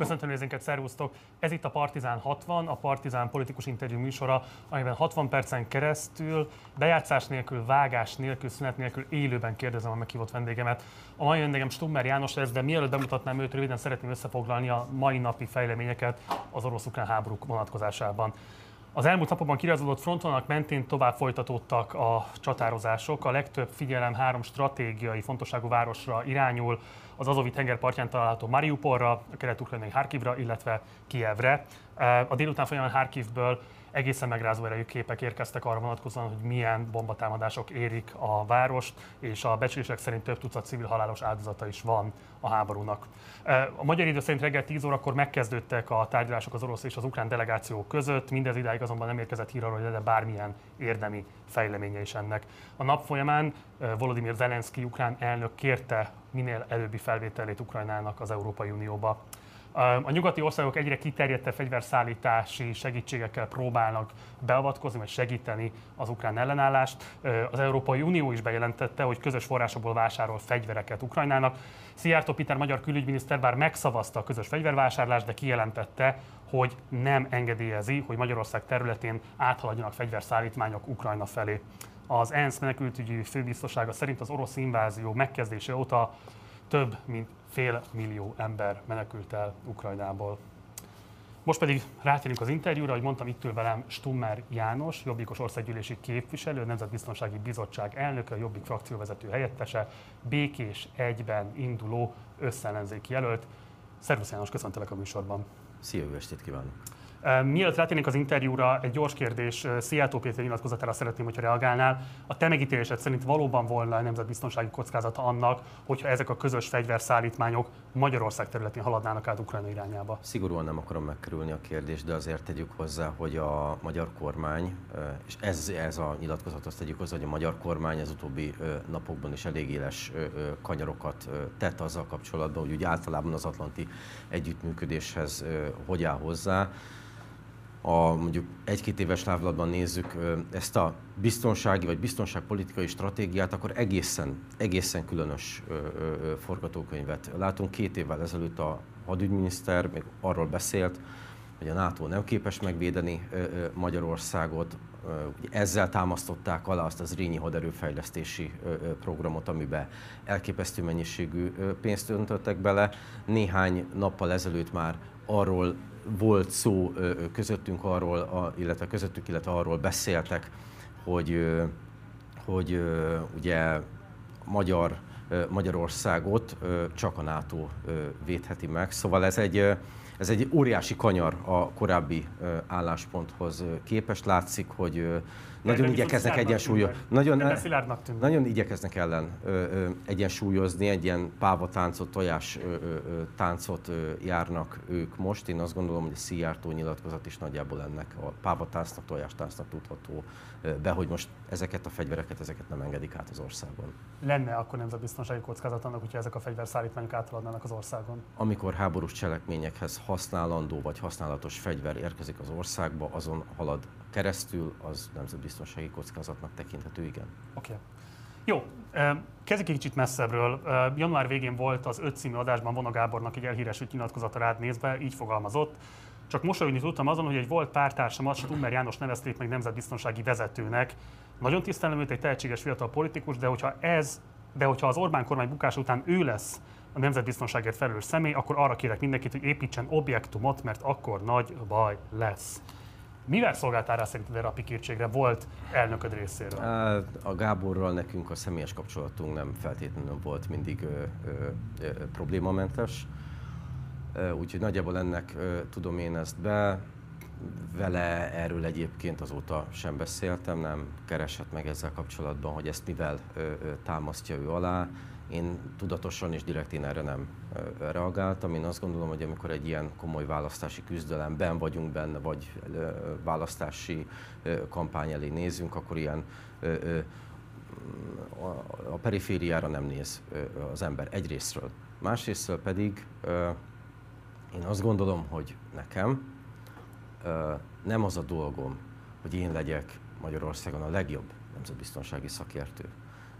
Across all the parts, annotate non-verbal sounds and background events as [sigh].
Köszöntöm nézőinket, szervusztok! Ez itt a Partizán 60, a Partizán politikus interjú műsora, amiben 60 percen keresztül, bejátszás nélkül, vágás nélkül, szünet nélkül élőben kérdezem a meghívott vendégemet. A mai vendégem Stummer János lesz, de mielőtt bemutatnám őt, röviden szeretném összefoglalni a mai napi fejleményeket az orosz-ukrán háborúk vonatkozásában. Az elmúlt napokban kirajzolódott frontonnak mentén tovább folytatódtak a csatározások. A legtöbb figyelem három stratégiai fontosságú városra irányul, az Azovi tengerpartján található Mariupolra, a kelet-ukrajnai Harkivra, illetve Kievre. A délután folyamán Harkivből egészen megrázó erejű képek érkeztek arra vonatkozóan, hogy milyen bombatámadások érik a várost, és a becslések szerint több tucat civil halálos áldozata is van a háborúnak. A magyar idő szerint reggel 10 órakor megkezdődtek a tárgyalások az orosz és az ukrán delegációk között, mindez idáig azonban nem érkezett hír arról, hogy legyen bármilyen érdemi fejleménye is ennek. A nap folyamán Volodymyr Zelenszky ukrán elnök kérte minél előbbi felvételét Ukrajnának az Európai Unióba. A nyugati országok egyre kiterjedtebb fegyverszállítási segítségekkel próbálnak beavatkozni, vagy segíteni az ukrán ellenállást. Az Európai Unió is bejelentette, hogy közös forrásokból vásárol fegyvereket Ukrajnának. Szijjártó Péter magyar külügyminiszter bár megszavazta a közös fegyvervásárlást, de kijelentette, hogy nem engedélyezi, hogy Magyarország területén áthaladjanak fegyverszállítmányok Ukrajna felé. Az ENSZ menekültügyi főbiztossága szerint az orosz invázió megkezdése óta több mint fél millió ember menekült el Ukrajnából. Most pedig rátérünk az interjúra, hogy mondtam, itt ül velem Stummer János, Jobbikos országgyűlési képviselő, Nemzetbiztonsági Bizottság elnöke, Jobbik frakcióvezető helyettese, békés egyben induló összellenzéki jelölt. Szervusz János, köszöntelek a műsorban. Szia, jó estét kívánok! Mielőtt rátérnénk az interjúra, egy gyors kérdés. Szijjártó Péter nyilatkozatára szeretném, hogyha reagálnál. A te megítélésed szerint valóban volna a nemzetbiztonsági kockázata annak, hogyha ezek a közös fegyverszállítmányok Magyarország területén haladnának át Ukrajna irányába? Szigorúan nem akarom megkerülni a kérdést, de azért tegyük hozzá, hogy a magyar kormány, és ez, ez a nyilatkozat, azt tegyük hozzá, hogy a magyar kormány az utóbbi napokban is elég éles kanyarokat tett azzal kapcsolatban, hogy úgy általában az atlanti együttműködéshez hogy áll hozzá a mondjuk egy-két éves távlatban nézzük ezt a biztonsági vagy biztonságpolitikai stratégiát, akkor egészen, egészen különös forgatókönyvet látunk. Két évvel ezelőtt a hadügyminiszter még arról beszélt, hogy a NATO nem képes megvédeni Magyarországot, ezzel támasztották alá azt az Rényi haderőfejlesztési programot, amiben elképesztő mennyiségű pénzt öntöttek bele. Néhány nappal ezelőtt már arról volt szó közöttünk arról, illetve közöttük, illetve arról beszéltek, hogy, hogy ugye magyar, Magyarországot csak a NATO védheti meg. Szóval ez egy, ez egy óriási kanyar a korábbi állásponthoz képest. Látszik, hogy nagyon nem igyekeznek egyensúlyozni. Nagyon, nagyon igyekeznek ellen ö, ö, egyensúlyozni, egy ilyen pávatáncot, tojás ö, ö, táncot ö, járnak ők most. Én azt gondolom, hogy a Szijjártó nyilatkozat is nagyjából ennek a pávatáncnak, tojástáncnak tudható be, hogy most ezeket a fegyvereket, ezeket nem engedik át az országon. Lenne akkor nemzetbiztonsági kockázat annak, hogyha ezek a fegyverszállítmányok áthaladnának az országon? Amikor háborús cselekményekhez használandó vagy használatos fegyver érkezik az országba, azon halad keresztül, az nemzetbiztonsági kockázatnak tekinthető, igen. Oké. Okay. Jó, kezdjük egy kicsit messzebbről. Január végén volt az öt című adásban Vona Gábornak egy elhíresült nyilatkozata rád nézve, így fogalmazott. Csak mosolyogni tudtam azon, hogy egy volt pártársamat, Stummer János nevezték meg nemzetbiztonsági vezetőnek. Nagyon tisztelem őt, egy tehetséges fiatal politikus, de hogyha ez, de hogyha az Orbán kormány bukása után ő lesz a nemzetbiztonságért felelős személy, akkor arra kérek mindenkit, hogy építsen objektumot, mert akkor nagy baj lesz. Mivel szolgáltál rá szerinted erre a pikírtségre? Volt elnököd részéről? A Gáborral nekünk a személyes kapcsolatunk nem feltétlenül volt mindig ö, ö, ö, problémamentes, úgyhogy nagyjából ennek ö, tudom én ezt be. Vele erről egyébként azóta sem beszéltem, nem keresett meg ezzel kapcsolatban, hogy ezt mivel ö, ö, támasztja ő alá. Én tudatosan és direkt én erre nem reagáltam. Én azt gondolom, hogy amikor egy ilyen komoly választási küzdelemben vagyunk benne, vagy választási kampány elé nézünk, akkor ilyen a perifériára nem néz az ember egyrésztről. Másrésztről pedig én azt gondolom, hogy nekem nem az a dolgom, hogy én legyek Magyarországon a legjobb nemzetbiztonsági szakértő.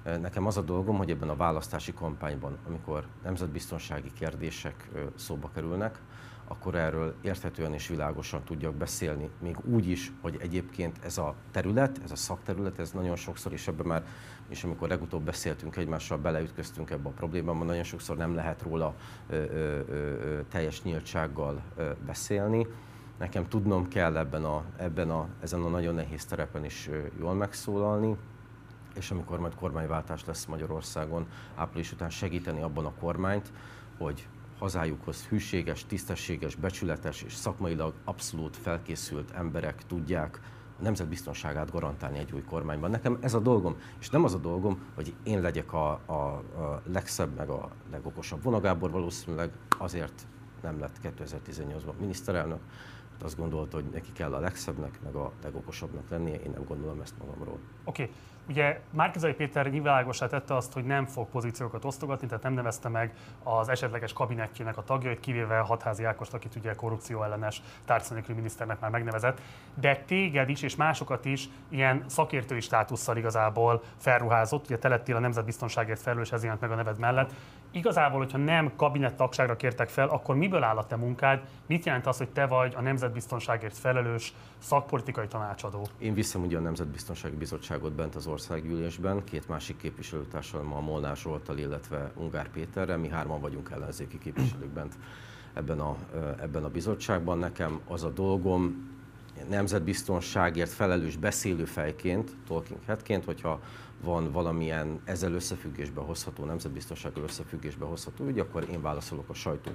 Nekem az a dolgom, hogy ebben a választási kampányban, amikor nemzetbiztonsági kérdések szóba kerülnek, akkor erről érthetően és világosan tudjak beszélni. Még úgy is, hogy egyébként ez a terület, ez a szakterület, ez nagyon sokszor, és ebben már, és amikor legutóbb beszéltünk egymással, beleütköztünk ebbe a problémába, nagyon sokszor nem lehet róla ö, ö, ö, teljes nyíltsággal ö, beszélni. Nekem tudnom kell ebben a, ebben a, ezen a nagyon nehéz terepen is jól megszólalni, és amikor majd kormányváltás lesz Magyarországon, április után segíteni abban a kormányt, hogy hazájukhoz hűséges, tisztességes, becsületes és szakmailag abszolút felkészült emberek tudják a nemzetbiztonságát garantálni egy új kormányban. Nekem ez a dolgom, és nem az a dolgom, hogy én legyek a, a, a legszebb, meg a legokosabb. Vonagábor valószínűleg azért nem lett 2018-ban miniszterelnök, azt gondolta, hogy neki kell a legszebbnek, meg a legokosabbnak lennie, én nem gondolom ezt magamról. Oké, okay. Ugye Márkizai Péter nyilvánosá tette azt, hogy nem fog pozíciókat osztogatni, tehát nem nevezte meg az esetleges kabinettjének a tagjait, kivéve Hatházi Ákost, akit ugye korrupció ellenes tárcánélküli miniszternek már megnevezett. De téged is és másokat is ilyen szakértői státusszal igazából felruházott, ugye te lettél a nemzetbiztonságért felelős, ez meg a neved mellett. Igazából, hogyha nem kabinett tagságra kértek fel, akkor miből áll a te munkád? Mit jelent az, hogy te vagy a nemzetbiztonságért felelős szakpolitikai tanácsadó? Én viszem ugye a Nemzetbiztonsági Bizottságot bent az országgyűlésben, két másik képviselőtársammal, Molnár Zsoltal, illetve Ungár Péterrel, mi hárman vagyunk ellenzéki képviselők bent ebben a, ebben a bizottságban. Nekem az a dolgom, nemzetbiztonságért felelős beszélőfejként, talking headként, hogyha van valamilyen ezzel összefüggésbe hozható, nemzetbiztonsággal összefüggésbe hozható ügy, akkor én válaszolok a sajtó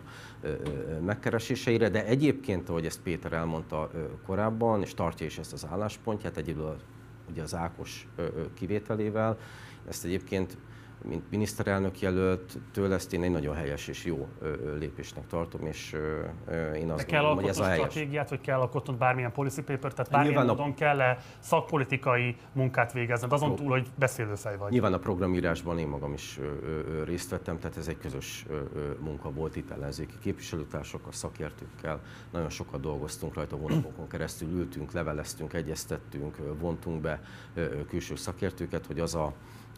megkereséseire, de egyébként, ahogy ezt Péter elmondta korábban, és tartja is ezt az álláspontját, egyébként ugye az Ákos kivételével, ezt egyébként mint miniszterelnök jelölt, tőle ezt én egy nagyon helyes és jó lépésnek tartom, és én azt De kell gondolom, hogy ez a helyes. stratégiát, vagy kell alkotnod bármilyen policy paper, tehát bármilyen Nyilván módon a... kell-e szakpolitikai munkát végezned, azon túl, hogy beszélőfej vagy? Nyilván a programírásban én magam is részt vettem, tehát ez egy közös munka volt itt ellenzéki képviselőtársakkal, szakértőkkel, nagyon sokat dolgoztunk rajta, hónapokon keresztül ültünk, leveleztünk, egyeztettünk, vontunk be külső szakértőket, hogy az a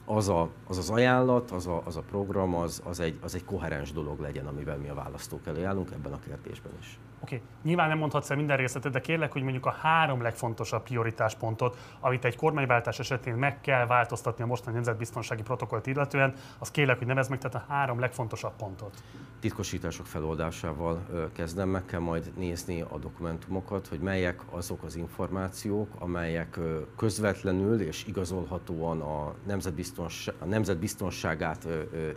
az, a, az az ajánlat, az a, az a program, az, az, egy, az egy koherens dolog legyen, amivel mi a választók elé állunk ebben a kérdésben is. Oké, okay. nyilván nem mondhatsz el minden részletet, de kérlek, hogy mondjuk a három legfontosabb prioritáspontot, amit egy kormányváltás esetén meg kell változtatni a mostani nemzetbiztonsági protokollt illetően, az kérlek, hogy nevezd meg, tehát a három legfontosabb pontot. Titkosítások feloldásával kezdem, meg kell majd nézni a dokumentumokat, hogy melyek azok az információk, amelyek közvetlenül és igazolhatóan a, nemzetbiztonság, a nemzetbiztonságát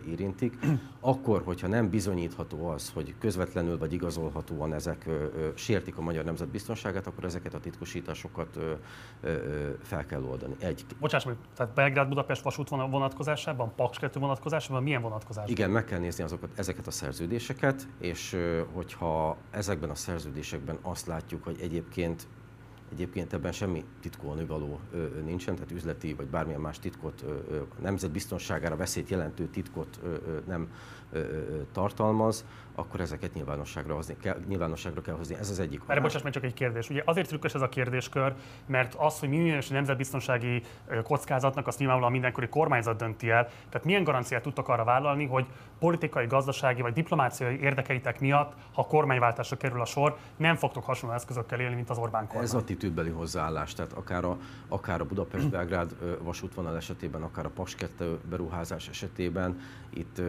érintik. Akkor, hogyha nem bizonyítható az, hogy közvetlenül vagy igazolhatóan ezek sértik a magyar nemzetbiztonságát, akkor ezeket a titkosításokat fel kell oldani. Egy. Bocsáss meg, tehát Belgrád-Budapest vasút vonatkozásában, Paks 2 vonatkozásában milyen vonatkozásban? Igen, meg kell nézni azokat, ezeket a szerződéseket, és hogyha ezekben a szerződésekben azt látjuk, hogy egyébként Egyébként ebben semmi titkolni való nincsen, tehát üzleti vagy bármilyen más titkot, a nemzetbiztonságára veszélyt jelentő titkot nem tartalmaz, akkor ezeket nyilvánosságra, hozni, kell, nyilvánosságra kell hozni. Ez az egyik. Erre bocsáss meg csak egy kérdés. Ugye azért trükkös ez a kérdéskör, mert az, hogy mi minősű nemzetbiztonsági kockázatnak, azt nyilvánvalóan mindenkori kormányzat dönti el. Tehát milyen garanciát tudtak arra vállalni, hogy politikai, gazdasági vagy diplomáciai érdekeitek miatt, ha kormányváltásra kerül a sor, nem fogtok hasonló eszközökkel élni, mint az Orbán kormány? Ez attitűdbeli hozzáállás, tehát akár a, akár a Budapest-Belgrád vasútvonal esetében, akár a 2 beruházás esetében, itt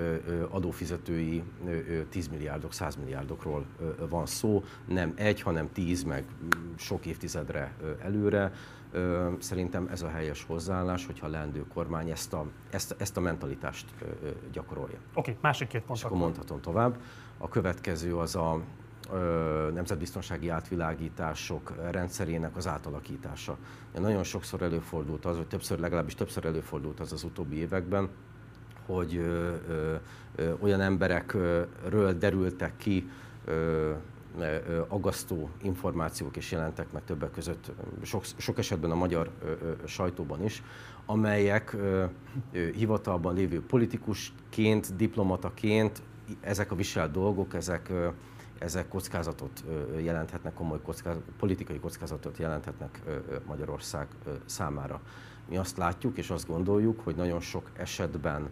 adófizetői 10 milliárdok, 100 milliárdokról van szó, nem egy, hanem 10, meg sok évtizedre előre. Szerintem ez a helyes hozzáállás, hogyha a leendő kormány ezt a, ezt, ezt a mentalitást gyakorolja. Oké, okay, másik két pont. És akkor mondhatom tovább. A következő az a nemzetbiztonsági átvilágítások rendszerének az átalakítása. Nagyon sokszor előfordult az, hogy többször, legalábbis többször előfordult az az utóbbi években, hogy ö, ö, ö, olyan emberekről derültek ki ö, agasztó információk is jelentek meg többek között sok, sok esetben a magyar ö, ö, sajtóban is, amelyek ö, ö, hivatalban lévő politikusként, diplomataként ezek a viselt dolgok, ezek ö, ezek kockázatot jelenthetnek, komoly kockázat, politikai kockázatot jelenthetnek Magyarország számára. Mi azt látjuk és azt gondoljuk, hogy nagyon sok esetben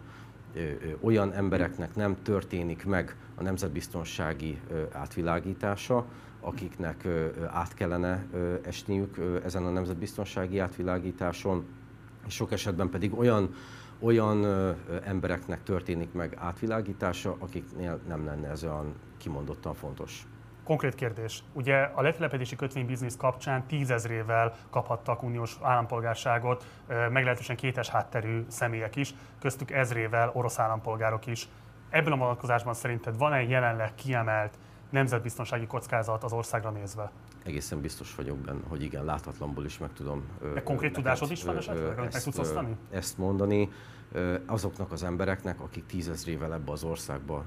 olyan embereknek nem történik meg a nemzetbiztonsági átvilágítása, akiknek át kellene esniük ezen a nemzetbiztonsági átvilágításon, és sok esetben pedig olyan olyan embereknek történik meg átvilágítása, akiknél nem lenne ez olyan kimondottan fontos. Konkrét kérdés. Ugye a letelepedési kötvénybiznisz kapcsán tízezrével kaphattak uniós állampolgárságot, meglehetősen kétes hátterű személyek is, köztük ezrével orosz állampolgárok is. Ebben a vonatkozásban szerinted van-e jelenleg kiemelt nemzetbiztonsági kockázat az országra nézve? Egészen biztos vagyok benne, hogy igen, láthatlanból is meg tudom. De konkrét tudásod is van esetleg, meg tudsz osztani? Ezt mondani azoknak az embereknek, akik tízezrével ebbe az országba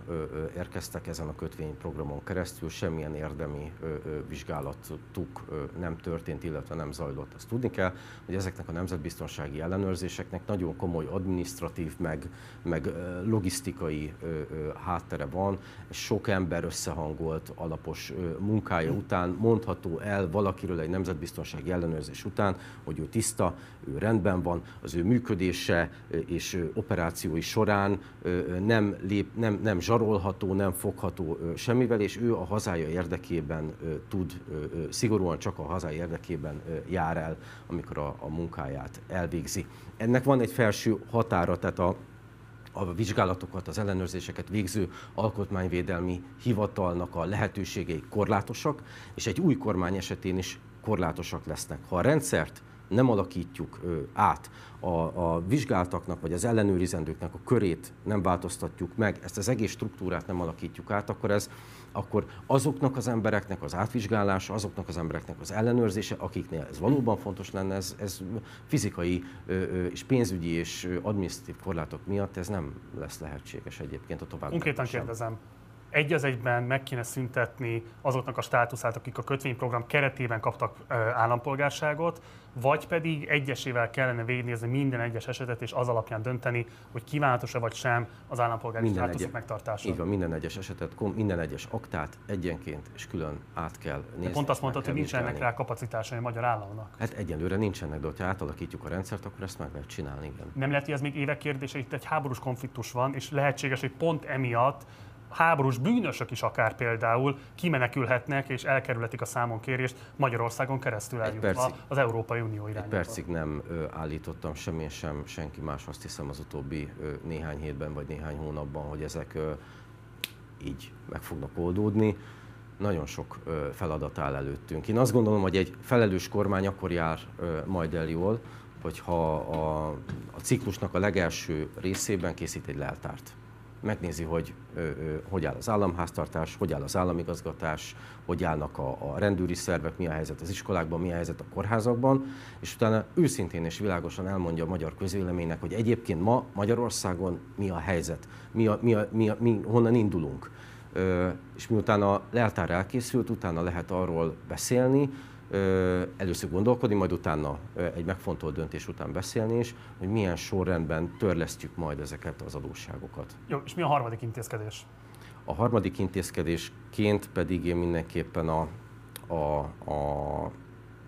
érkeztek ezen a kötvényprogramon keresztül, semmilyen érdemi vizsgálatuk nem történt, illetve nem zajlott. Azt tudni kell, hogy ezeknek a nemzetbiztonsági ellenőrzéseknek nagyon komoly administratív, meg, meg logisztikai háttere van, sok ember összehangolt alapos munkája után mondható el valakiről egy nemzetbiztonsági ellenőrzés után, hogy ő tiszta, ő rendben van, az ő működése és operációi során nem, lép, nem, nem zsarolható, nem fogható semmivel, és ő a hazája érdekében tud, szigorúan csak a hazája érdekében jár el, amikor a, a munkáját elvégzi. Ennek van egy felső határa, tehát a, a vizsgálatokat, az ellenőrzéseket végző alkotmányvédelmi hivatalnak a lehetőségei korlátosak, és egy új kormány esetén is korlátosak lesznek. Ha a rendszert nem alakítjuk át, a, a vizsgáltaknak vagy az ellenőrizendőknek a körét nem változtatjuk meg, ezt az egész struktúrát nem alakítjuk át, akkor ez akkor azoknak az embereknek az átvizsgálása, azoknak az embereknek az ellenőrzése, akiknél ez valóban fontos lenne, ez, ez fizikai és pénzügyi és adminisztratív korlátok miatt ez nem lesz lehetséges egyébként a tovább. Konkrétan kérdezem, egy az egyben meg kéne szüntetni azoknak a státuszát, akik a kötvényprogram keretében kaptak állampolgárságot, vagy pedig egyesével kellene végignézni minden egyes esetet, és az alapján dönteni, hogy kívánatos-e vagy sem az állampolgári minden státuszok egy... megtartása. Így van, minden egyes esetet, minden egyes aktát egyenként és külön át kell nézni. De pont azt mondtad, hogy nincsenek rá kapacitásai a magyar államnak. Hát egyelőre nincsenek, de ha átalakítjuk a rendszert, akkor ezt meg lehet csinálni, igen. Nem lehet, hogy ez még évek kérdése, itt egy háborús konfliktus van, és lehetséges, hogy pont emiatt háborús bűnösök is akár például kimenekülhetnek és elkerülhetik a számon kérést Magyarországon keresztül eljutva az Európai Unió irányába. Egy percig nem ö, állítottam semmilyen sem senki más, azt hiszem az utóbbi ö, néhány hétben vagy néhány hónapban, hogy ezek ö, így meg fognak oldódni. Nagyon sok feladat áll előttünk. Én azt gondolom, hogy egy felelős kormány akkor jár majd el jól, hogyha a, a ciklusnak a legelső részében készít egy leltárt megnézi, hogy ö, ö, hogy áll az államháztartás, hogy áll az államigazgatás, hogy állnak a, a rendőri szervek, mi a helyzet az iskolákban, mi a helyzet a kórházakban, és utána őszintén és világosan elmondja a magyar közvéleménynek, hogy egyébként ma Magyarországon mi a helyzet, mi a, mi a, mi a, mi, honnan indulunk. Ö, és miután a leltár elkészült, utána lehet arról beszélni, először gondolkodni, majd utána egy megfontolt döntés után beszélni is, hogy milyen sorrendben törlesztjük majd ezeket az adósságokat. Jó, és mi a harmadik intézkedés? A harmadik intézkedésként pedig én mindenképpen a, a, a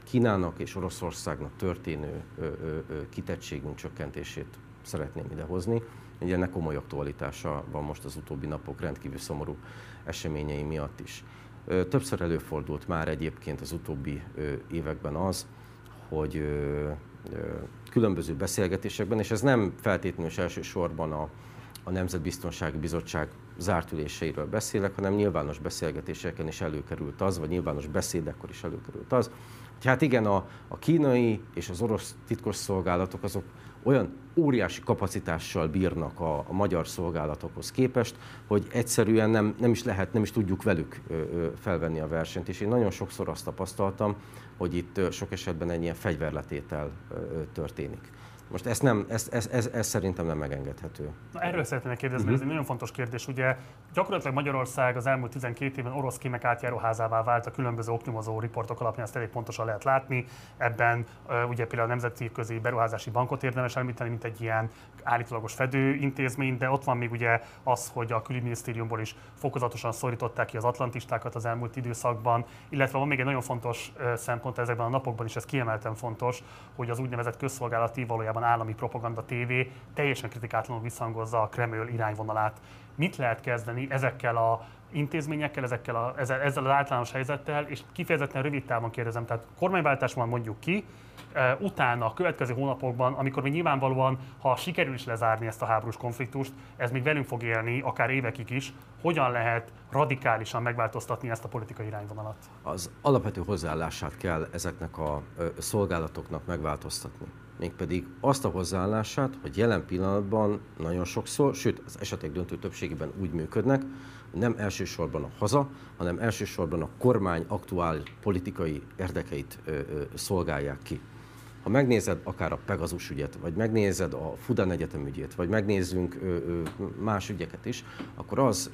Kínának és Oroszországnak történő ö, ö, ö, kitettségünk csökkentését szeretném idehozni. Ugye ennek komoly aktualitása van most az utóbbi napok rendkívül szomorú eseményei miatt is. Többször előfordult már egyébként az utóbbi években az, hogy különböző beszélgetésekben, és ez nem feltétlenül elsősorban a, a Nemzetbiztonsági Bizottság zárt üléseiről beszélek, hanem nyilvános beszélgetéseken is előkerült az, vagy nyilvános beszédekkor is előkerült az, hogy hát igen, a, a kínai és az orosz titkosszolgálatok azok olyan óriási kapacitással bírnak a, a magyar szolgálatokhoz képest, hogy egyszerűen nem, nem is lehet, nem is tudjuk velük ö, ö, felvenni a versenyt. És én nagyon sokszor azt tapasztaltam, hogy itt ö, sok esetben egy ilyen fegyverletétel ö, történik. Most ezt, nem, ezt, ez, ez, ez szerintem nem megengedhető. Na, erről szeretnék kérdezni, uh-huh. ez egy nagyon fontos kérdés. Ugye gyakorlatilag Magyarország az elmúlt 12 évben orosz kémek átjáróházává vált a különböző oknyomozó riportok alapján, ezt elég pontosan lehet látni. Ebben ugye például a Nemzeti Közi Beruházási Bankot érdemes említeni, mint egy ilyen állítólagos fedőintézmény, de ott van még ugye az, hogy a külügyminisztériumból is fokozatosan szorították ki az atlantistákat az elmúlt időszakban, illetve van még egy nagyon fontos szempont ezekben a napokban is, ez kiemelten fontos, hogy az úgynevezett közszolgálati valójában valójában állami propaganda tévé teljesen kritikátlanul visszhangozza a Kreml irányvonalát. Mit lehet kezdeni ezekkel a intézményekkel, ezekkel a, ezzel, ezzel az általános helyzettel, és kifejezetten rövid távon kérdezem, tehát kormányváltás van mondjuk ki, utána, a következő hónapokban, amikor még nyilvánvalóan, ha sikerül is lezárni ezt a háborús konfliktust, ez még velünk fog élni, akár évekig is, hogyan lehet radikálisan megváltoztatni ezt a politikai irányvonalat? Az alapvető hozzáállását kell ezeknek a szolgálatoknak megváltoztatni. Mégpedig azt a hozzáállását, hogy jelen pillanatban nagyon sokszor, sőt az esetek döntő többségében úgy működnek, hogy nem elsősorban a haza, hanem elsősorban a kormány aktuál politikai érdekeit ö, ö, szolgálják ki. Ha megnézed akár a Pegazus ügyet, vagy megnézed a Fudan Egyetem ügyét, vagy megnézzünk más ügyeket is, akkor az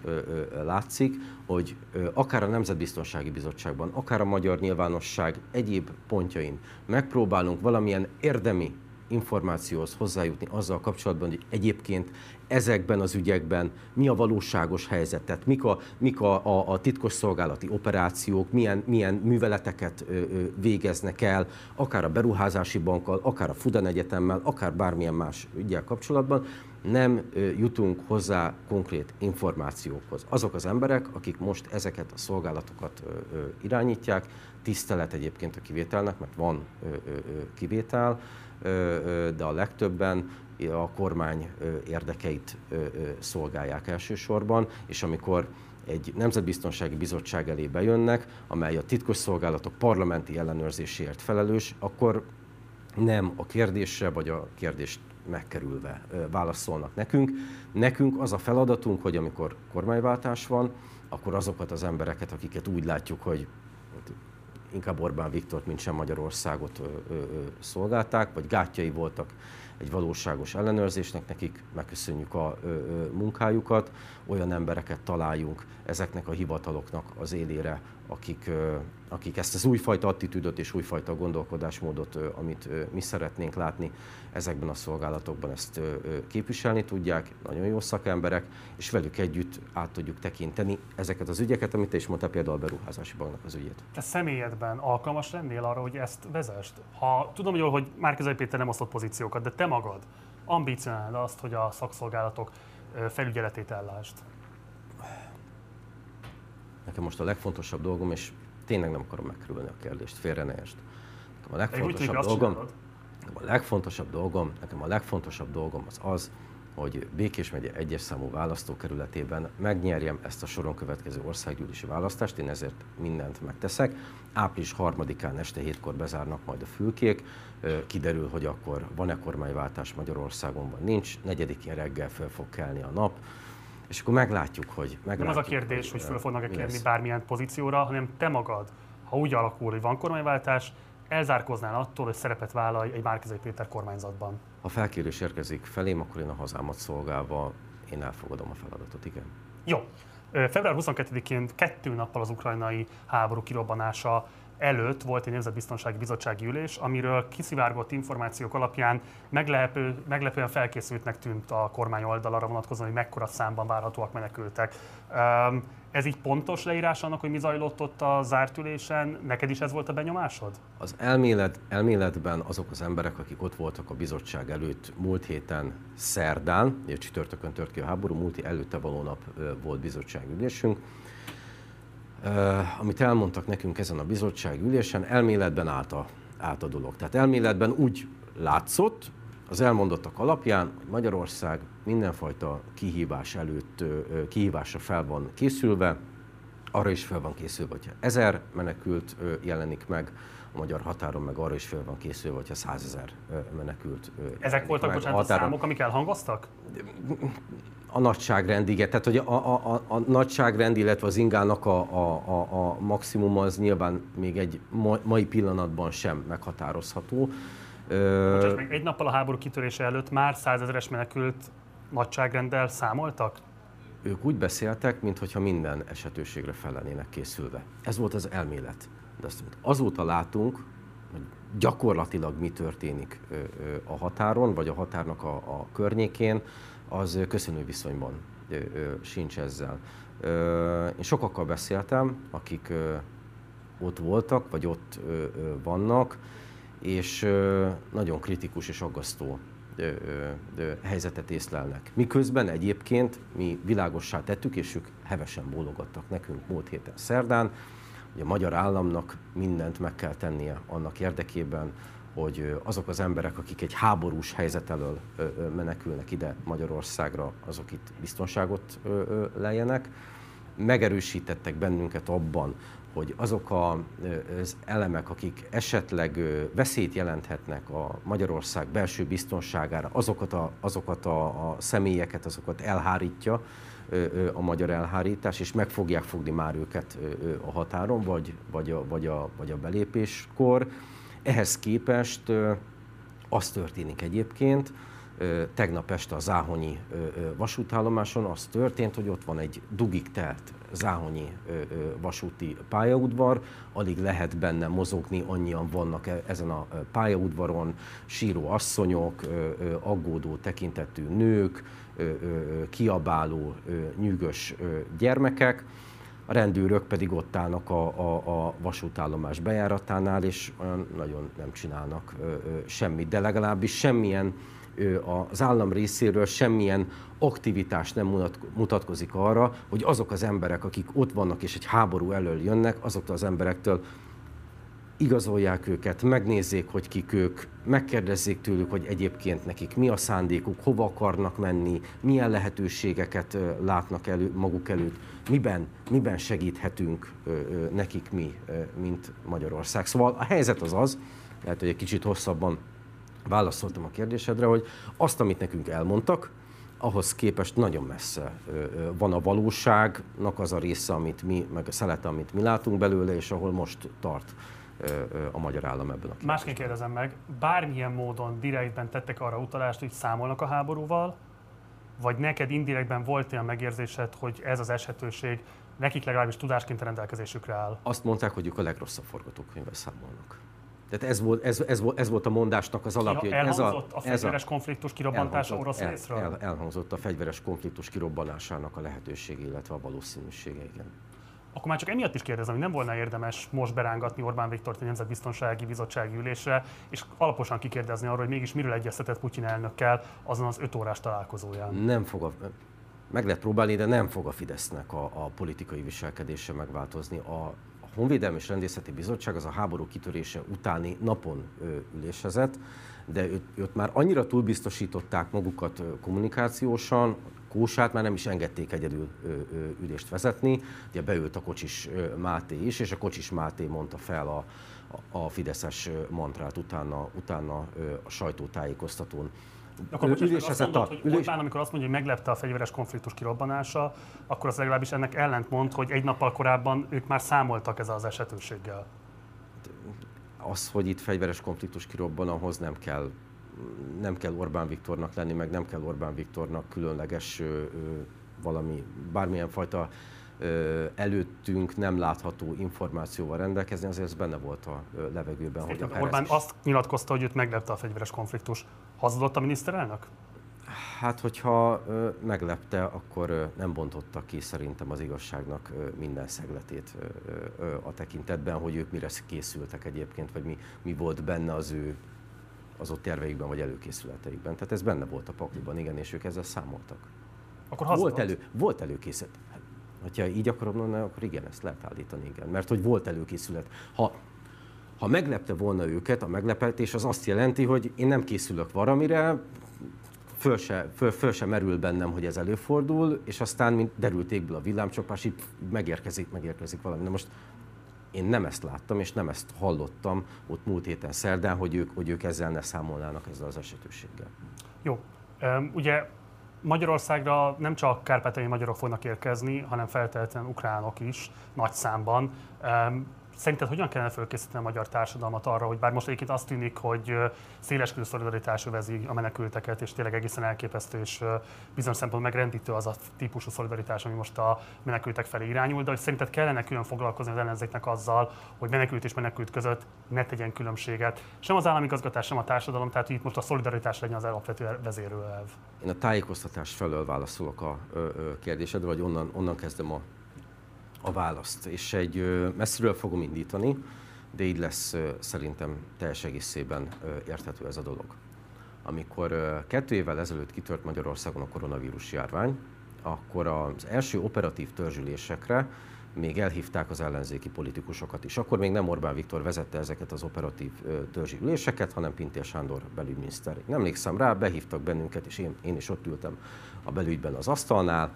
látszik, hogy akár a Nemzetbiztonsági Bizottságban, akár a magyar nyilvánosság egyéb pontjain megpróbálunk valamilyen érdemi információhoz hozzájutni azzal kapcsolatban, hogy egyébként ezekben az ügyekben mi a valóságos helyzet, tehát mik a, mik a, a, a titkos szolgálati operációk, milyen, milyen műveleteket ö, ö, végeznek el, akár a beruházási bankkal, akár a Fudan Egyetemmel, akár bármilyen más ügyel kapcsolatban, nem ö, jutunk hozzá konkrét információkhoz. Azok az emberek, akik most ezeket a szolgálatokat ö, ö, irányítják, tisztelet egyébként a kivételnek, mert van ö, ö, kivétel, de a legtöbben a kormány érdekeit szolgálják elsősorban, és amikor egy nemzetbiztonsági bizottság elé bejönnek, amely a titkosszolgálatok parlamenti ellenőrzéséért felelős, akkor nem a kérdésre vagy a kérdést megkerülve válaszolnak nekünk. Nekünk az a feladatunk, hogy amikor kormányváltás van, akkor azokat az embereket, akiket úgy látjuk, hogy inkább Orbán Viktort, mint sem Magyarországot ö, ö, szolgálták, vagy gátjai voltak egy valóságos ellenőrzésnek, nekik megköszönjük a ö, ö, munkájukat, olyan embereket találjunk ezeknek a hivataloknak az élére, akik, akik ezt az újfajta attitűdöt és újfajta gondolkodásmódot, amit mi szeretnénk látni ezekben a szolgálatokban, ezt képviselni tudják, nagyon jó szakemberek, és velük együtt át tudjuk tekinteni ezeket az ügyeket, amit te is mondtál, például a beruházási banknak az ügyét. Te személyedben alkalmas lennél arra, hogy ezt vezest? Ha tudom jól, hogy Márkizai Péter nem osztott pozíciókat, de te magad ambicionálod azt, hogy a szakszolgálatok felügyeletét ellásd? Nekem most a legfontosabb dolgom, és tényleg nem akarom megkerülni a kérdést, félre ne est. Nekem a legfontosabb dolgom, nekem a legfontosabb dolgom, nekem a legfontosabb dolgom az az, hogy Békés megye egyes számú választókerületében megnyerjem ezt a soron következő országgyűlési választást, én ezért mindent megteszek. Április harmadikán este hétkor bezárnak majd a fülkék, kiderül, hogy akkor van-e kormányváltás Magyarországon, vagy nincs, negyedikén reggel fel fog kelni a nap, és akkor meglátjuk, hogy... Meglátjuk, Nem az a kérdés, hogy, hogy föl fognak-e kérni bármilyen pozícióra, hanem te magad, ha úgy alakul, hogy van kormányváltás, elzárkoznál attól, hogy szerepet vállalj egy Márkizai Péter kormányzatban? Ha felkérés érkezik felém, akkor én a hazámat szolgálva én elfogadom a feladatot, igen. Jó. Február 22-én kettő nappal az ukrajnai háború kirobbanása előtt volt egy Nemzetbiztonsági Bizottsági ülés, amiről kiszivárgott információk alapján meglepő, meglepően felkészültnek tűnt a kormány oldal arra vonatkozóan, hogy mekkora számban várhatóak menekültek. Ez így pontos leírás annak, hogy mi zajlott ott a zárt ülésen? Neked is ez volt a benyomásod? Az elmélet, elméletben azok az emberek, akik ott voltak a bizottság előtt múlt héten szerdán, ugye csütörtökön tört ki a háború, múlt előtte való nap volt bizottságülésünk, amit elmondtak nekünk ezen a bizottság ülésen, elméletben állt a, állt a dolog. Tehát elméletben úgy látszott, az elmondottak alapján, hogy Magyarország mindenfajta kihívás előtt, kihívásra fel van készülve, arra is fel van készülve, hogyha ezer menekült jelenik meg a magyar határon, meg arra is fel van készülve, hogyha százezer menekült Ezek voltak, meg bocsánat, a, határon. a számok, amik elhangoztak? A nagyságrend, igen. Tehát, hogy a, a, a, a nagyságrend, illetve az ingának a, a, a, a maximum az nyilván még egy mai pillanatban sem meghatározható. Bocsás, meg egy nappal a háború kitörése előtt már százezeres menekült nagyságrenddel számoltak? Ők úgy beszéltek, mintha minden esetőségre fel lennének készülve. Ez volt az elmélet. De azt azóta látunk, hogy gyakorlatilag mi történik a határon, vagy a határnak a, a környékén, az köszönő viszonyban sincs ezzel. Én sokakkal beszéltem, akik ott voltak, vagy ott vannak, és nagyon kritikus és aggasztó helyzetet észlelnek. Miközben egyébként mi világossá tettük, és ők hevesen bólogattak nekünk múlt héten szerdán, hogy a magyar államnak mindent meg kell tennie annak érdekében, hogy azok az emberek, akik egy háborús helyzet elől menekülnek ide Magyarországra, azok itt biztonságot lejjenek. Megerősítettek bennünket abban, hogy azok az elemek, akik esetleg veszélyt jelenthetnek a Magyarország belső biztonságára, azokat a, azokat a, a személyeket, azokat elhárítja a magyar elhárítás, és meg fogják fogni már őket a határon, vagy, vagy, a, vagy, a, vagy a belépéskor. Ehhez képest az történik egyébként, tegnap este a Záhonyi vasútállomáson az történt, hogy ott van egy dugik telt Záhonyi vasúti pályaudvar, alig lehet benne mozogni, annyian vannak e, ezen a pályaudvaron, síró asszonyok, aggódó tekintetű nők, kiabáló, nyűgös gyermekek, a rendőrök pedig ott állnak a, a, a vasútállomás bejáratánál, és olyan nagyon nem csinálnak semmit, de legalábbis semmilyen az állam részéről semmilyen aktivitás nem mutatkozik arra, hogy azok az emberek, akik ott vannak és egy háború elől jönnek, azoktól az emberektől igazolják őket, megnézzék, hogy kik ők, megkérdezzék tőlük, hogy egyébként nekik mi a szándékuk, hova akarnak menni, milyen lehetőségeket látnak elő, maguk előtt, miben, miben segíthetünk nekik mi, mint Magyarország. Szóval a helyzet az az, lehet, hogy egy kicsit hosszabban válaszoltam a kérdésedre, hogy azt, amit nekünk elmondtak, ahhoz képest nagyon messze van a valóságnak az a része, amit mi, meg a szelete, amit mi látunk belőle, és ahol most tart a magyar állam ebben a kérdésben. Másként kérdezem meg, bármilyen módon direktben tettek arra utalást, hogy számolnak a háborúval, vagy neked indirektben volt olyan megérzésed, hogy ez az eshetőség nekik legalábbis tudásként a rendelkezésükre áll? Azt mondták, hogy ők a legrosszabb forgatókönyvvel számolnak. Tehát ez volt, ez, ez, volt, ez volt a mondásnak az alapja. Ja, elhangzott ez a, a fegyveres ez a, konfliktus kirobbantása orosz el, részről? El, elhangzott a fegyveres konfliktus kirobbanásának a lehetősége, illetve a valószínűsége, igen. Akkor már csak emiatt is kérdezem, hogy nem volna érdemes most berángatni Orbán Viktort a Nemzetbiztonsági Bizottsági ülésre, és alaposan kikérdezni arról, hogy mégis miről egyeztetett Putyin elnökkel azon az öt órás találkozóján. Nem fog a, meg lehet próbálni, de nem fog a Fidesznek a, a politikai viselkedése megváltozni. A, Honvédelmi és Rendészeti Bizottság az a háború kitörése utáni napon ülésezett, de őt, őt már annyira túlbiztosították magukat kommunikációsan, Kósát már nem is engedték egyedül ülést vezetni, ugye beült a Kocsis Máté is, és a Kocsis Máté mondta fel a, a Fideszes mantrát utána, utána a sajtótájékoztatón akkor ülés azt mondod, hogy ülés... Orbán, amikor azt mondja, hogy meglepte a fegyveres konfliktus kirobbanása, akkor az legalábbis ennek ellentmond, hogy egy nappal korábban ők már számoltak ezzel az esetőséggel. Az, hogy itt fegyveres konfliktus kirobban, ahhoz nem kell nem kell Orbán Viktornak lenni, meg nem kell Orbán Viktornak különleges ö, ö, valami, bármilyen fajta ö, előttünk nem látható információval rendelkezni, azért ez benne volt a levegőben. hogy Orbán azt nyilatkozta, hogy őt meglepte a fegyveres konfliktus. Hazudott a miniszterelnök? Hát, hogyha ö, meglepte, akkor ö, nem bontotta ki szerintem az igazságnak ö, minden szegletét ö, ö, a tekintetben, hogy ők mire készültek egyébként, vagy mi, mi volt benne az ő az ott terveikben, vagy előkészületeikben. Tehát ez benne volt a pakliban, igen, és ők ezzel számoltak. Akkor volt, elő, volt előkészület. Hát, ha így akarom mondani, akkor igen, ezt lehet állítani, igen. Mert hogy volt előkészület. Ha ha meglepte volna őket, a meglepetés az azt jelenti, hogy én nem készülök valamire, föl se, föl, föl se merül bennem, hogy ez előfordul, és aztán, mint derült égből a villámcsapás, itt megérkezik, megérkezik valami. Na most én nem ezt láttam, és nem ezt hallottam ott múlt héten szerdán, hogy ők, hogy ők ezzel ne számolnának ezzel az esetőséggel. Jó. Ugye Magyarországra nem csak kárpátai magyarok fognak érkezni, hanem feltétlenül ukránok is nagy számban. Szerinted hogyan kellene felkészíteni a magyar társadalmat arra, hogy bár most egyébként azt tűnik, hogy széleskörű szolidaritás övezi a menekülteket, és tényleg egészen elképesztő és bizonyos szempontból megrendítő az a típusú szolidaritás, ami most a menekültek felé irányul, de hogy szerinted kellene külön foglalkozni az ellenzéknek azzal, hogy menekült és menekült között ne tegyen különbséget. Sem az államigazgatás, sem a társadalom, tehát hogy itt most a szolidaritás legyen az alapvető vezérőelv. Én a tájékoztatás felől válaszolok a kérdésedre, vagy onnan, onnan kezdem a a választ. És egy messziről fogom indítani, de így lesz szerintem teljes egészében érthető ez a dolog. amikor kettő évvel ezelőtt kitört Magyarországon a koronavírus járvány, akkor az első operatív törzsülésekre még elhívták az ellenzéki politikusokat is. Akkor még nem Orbán Viktor vezette ezeket az operatív törzsi hanem Pintér Sándor belügyminiszter. Nem emlékszem rá, behívtak bennünket, és én, én is ott ültem a belügyben az asztalnál.